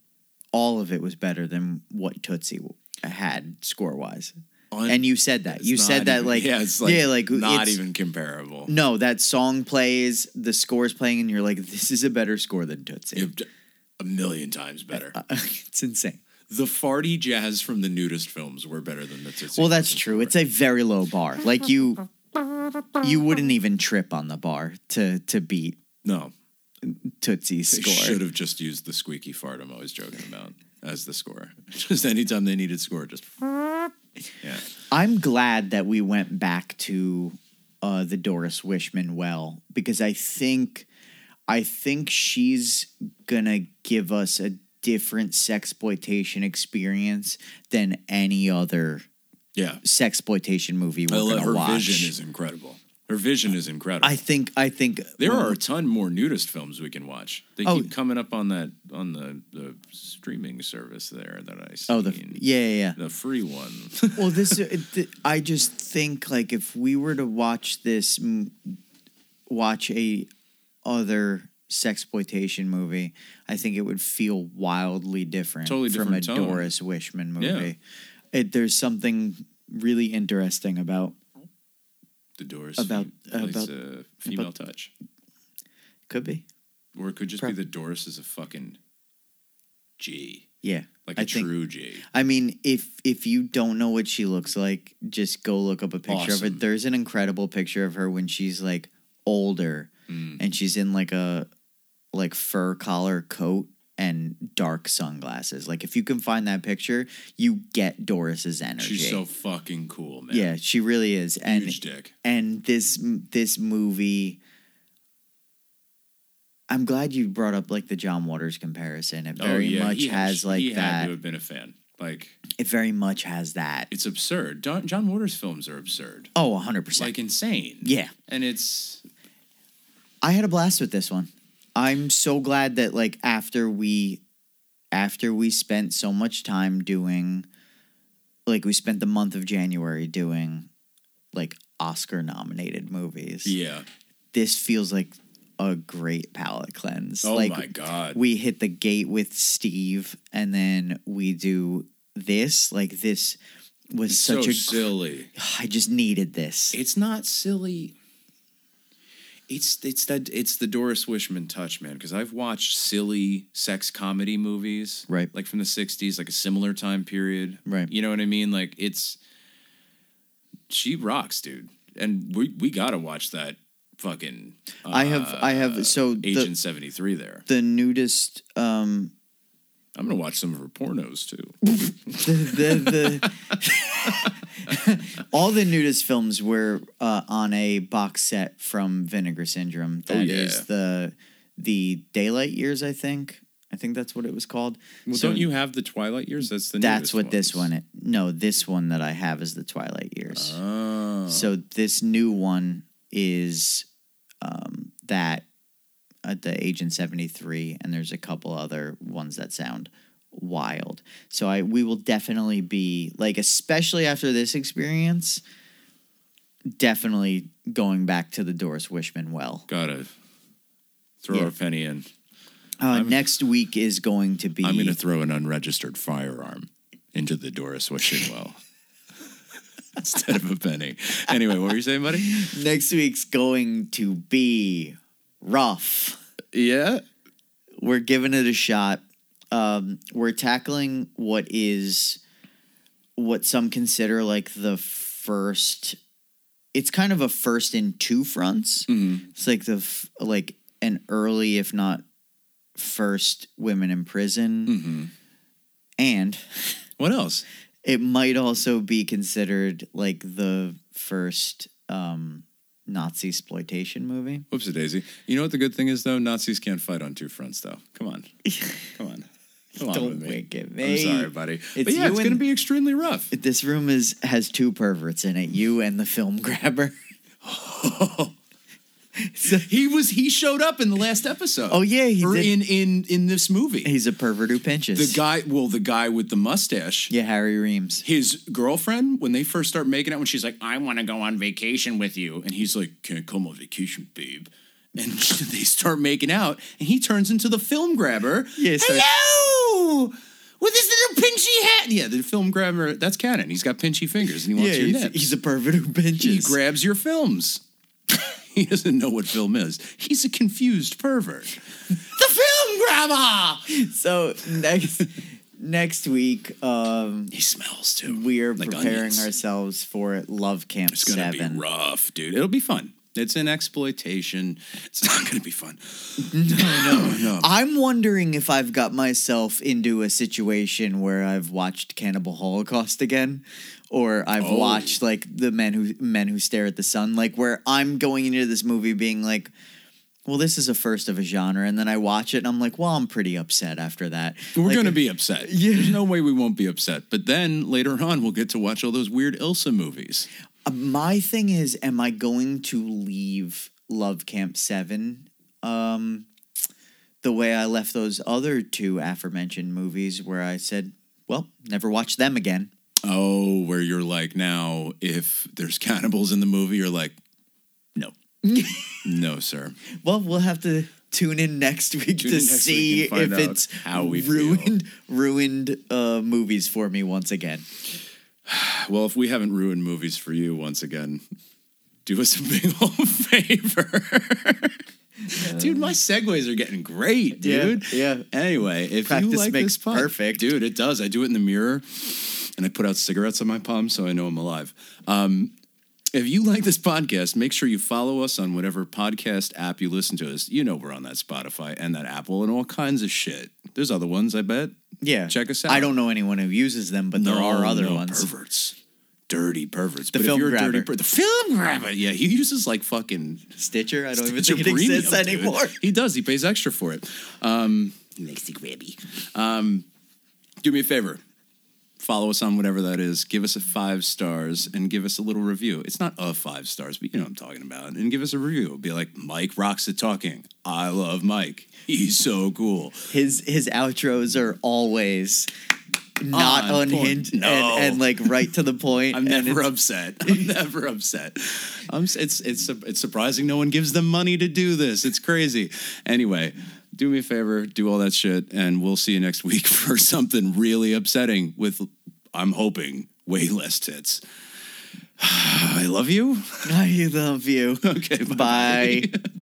all of it was better than what Tootsie had score wise. Un- And you said that. You said that even- like yeah, it's like yeah, like not even comparable. No, that song plays, the score's playing, and you're like, this is a better score than Tootsie. A million times better. Uh, [LAUGHS] it's insane. the farty jazz from the nudist films were better than the Tootsie Well, that's true. score. It's a very low bar. Like you, you wouldn't even trip on the bar to to beat no. Tootsie's They score. should have just used the squeaky fart I'm always joking about as the score. [LAUGHS] Just anytime they needed score, just [LAUGHS] yeah. I'm glad that we went back to uh, the Doris Wishman well because I think I think she's gonna give us a different sexploitation experience than any other Yeah. sexploitation movie I we're love- gonna her watch. vision is incredible. Her vision is incredible. I think I think there are a ton more nudist films we can watch. They Oh. keep coming up on that on the, the streaming service there that I see. oh the yeah yeah. yeah. the free one. [LAUGHS] well this uh, it, i just think like if we were to watch this watch a other sexploitation movie i think it would feel wildly different Totally different from a tone. doris wishman movie Yeah. it, there's something really interesting about the Doors About- place about- a female touch, could be or it could just Prob- be that Doris is a fucking G, yeah like a I think- true G. I mean, if if you don't know what she looks like, just go look up a picture of Awesome. it. There's an incredible picture of her when she's like older Mm. and she's in like a like fur collar coat and dark sunglasses. Like if you can find that picture, you get Doris's energy. She's so fucking cool, man. yeah, she really is. And huge dick. and this this movie I'm glad you brought up like the John Waters comparison. It oh, very oh, yeah, much had- has like he had that. to have been a fan. Like It very much has that. it's absurd. John, John Waters films are absurd, Oh, 100%. like insane. yeah. and it's I had a blast with this one. I'm so glad that like after we after we spent so much time doing like we spent the month of January doing like Oscar nominated movies. yeah. This feels like a great palate cleanse. Oh like my god. we hit the gate with Steve and then we do this like this was it's such so a silly. I just needed this. It's not silly. It's it's that it's the Doris Wishman touch, man. Because I've watched silly sex comedy movies, Right. Like from the '60s, like a similar time period, Right. You know what I mean? Like it's she rocks, dude. And we we gotta watch that fucking. Uh, I have I have so Agent seventy three there. the nudist um I'm gonna watch some of her pornos too. [LAUGHS] the, the, the [LAUGHS] [LAUGHS] all the nudist films were uh, on a box set from Vinegar Syndrome. That is yeah. the the Daylight Years, I think. I think that's what it was called. Well, So don't you have the Twilight years? That's the That's what this one. It, no, this one that I have is the Twilight Years. Oh. So this new one is um, that at the Agent seventy three, and there's a couple other ones that sound wild. So I we will definitely be like, especially after this experience, definitely going back to the Doris Wishman well. gotta throw Yeah. a penny in. Uh, next week is going to be. I'm going to throw an unregistered firearm into the Doris Wishman well [LAUGHS] instead of a penny. Anyway, what were you saying, buddy? next week's going to be rough. Yeah. we're giving it a shot. Um, we're tackling what is what some consider like the first. It's kind of a first in two fronts. It's like the like an early, if not first, women in prison, and What else? [LAUGHS] it might also be considered like the first um, Nazi exploitation movie. Whoopsie daisy. You know what the good thing is though? Nazis can't fight on two fronts though. Come on. [LAUGHS] Come on. Come Don't me. wink at I'm sorry, buddy. but yeah, it's going to be extremely rough. This room is has two perverts in it, you and the film [LAUGHS] grabber. [LAUGHS] he was he showed up in the last episode. Oh, yeah, he or did. in in in this movie. He's a pervert who pinches. the guy, well, the guy with the mustache. Yeah, Harry Reems. His girlfriend, when they first start making out, when she's like, "I want to go on vacation with you," and he's like, "Can't come on vacation, babe." And [LAUGHS] they start making out, and he turns into the film grabber. Yeah, he with his little pinchy hat. Yeah, the film grabber. That's canon. He's got pinchy fingers, and he wants Yeah, your he's, he's a pervert who pinches. he grabs your films. [LAUGHS] he doesn't know what film is. He's a confused pervert. the film grabber. so next next week, um, He smells too. we are Like preparing onions. ourselves for Love Camp It's gonna be rough, dude. It'll be fun. It's an exploitation. It's not gonna be fun. no, [LAUGHS] no. No. I'm wondering if I've got myself into a situation where I've watched Cannibal Holocaust again, or I've Oh. watched like the men who men who stare at the sun, like where I'm going into this movie being like, well, this is a first of a genre, and then I watch it and I'm like, well, I'm pretty upset after that. We're Like, gonna uh, be upset. Yeah. There's no way we won't be upset. But then later on, we'll get to watch all those weird Ilsa movies. Uh, My thing is, am I going to leave Love Camp Seven um, the way I left those other two aforementioned movies, where I said, "Well, never watch them again." Oh, where you're like now, if there's [LAUGHS] cannibals in the movie, you're like, no, [LAUGHS] no, sir. Well, we'll have to tune in next week Tune to next see week if it's how we feel. ruined ruined uh, movies for me once again. [SIGHS] Well, if we haven't ruined movies for you once again, do us a big old [LAUGHS] favor. Dude, my segues are getting great, Yeah, dude. yeah. Anyway, if Practice you like makes this pod- perfect. dude, it does. I do it in the mirror, and I put out cigarettes on my palm so I know I'm alive. Um, if you like this podcast, make sure you follow us on whatever podcast app you listen to us. You know we're on that Spotify and that Apple and all kinds of shit. There's other ones, I bet. Yeah, Check us out. I don't know anyone who uses them, but there are other no, ones. Perverts. Dirty perverts. The but film if you're a dirty grabber. per- the film grabber. Yeah, he uses like fucking Stitcher, I don't even Stitcher think it Premium, exists dude. anymore. He does. He pays extra for it. Um, makes it grabby. Um, do me a favor. Follow us on whatever that is. Give us a five stars and give us a little review. It's not a five stars, but you know what I'm talking about. And give us a review. Be like, Mike rocks at talking. I love Mike. He's so cool. His his outros are always not On unhinged No. and, and like right to the point. I'm and never upset. I'm [LAUGHS] never upset. I'm, it's it's it's surprising no one gives them money to do this. It's crazy. Anyway, do me a favor, do all that shit, and we'll see you next week [LAUGHS] for something really upsetting with, I'm hoping, way less tits. [SIGHS] I love you. I love you. [LAUGHS] Okay, Bye. [LAUGHS]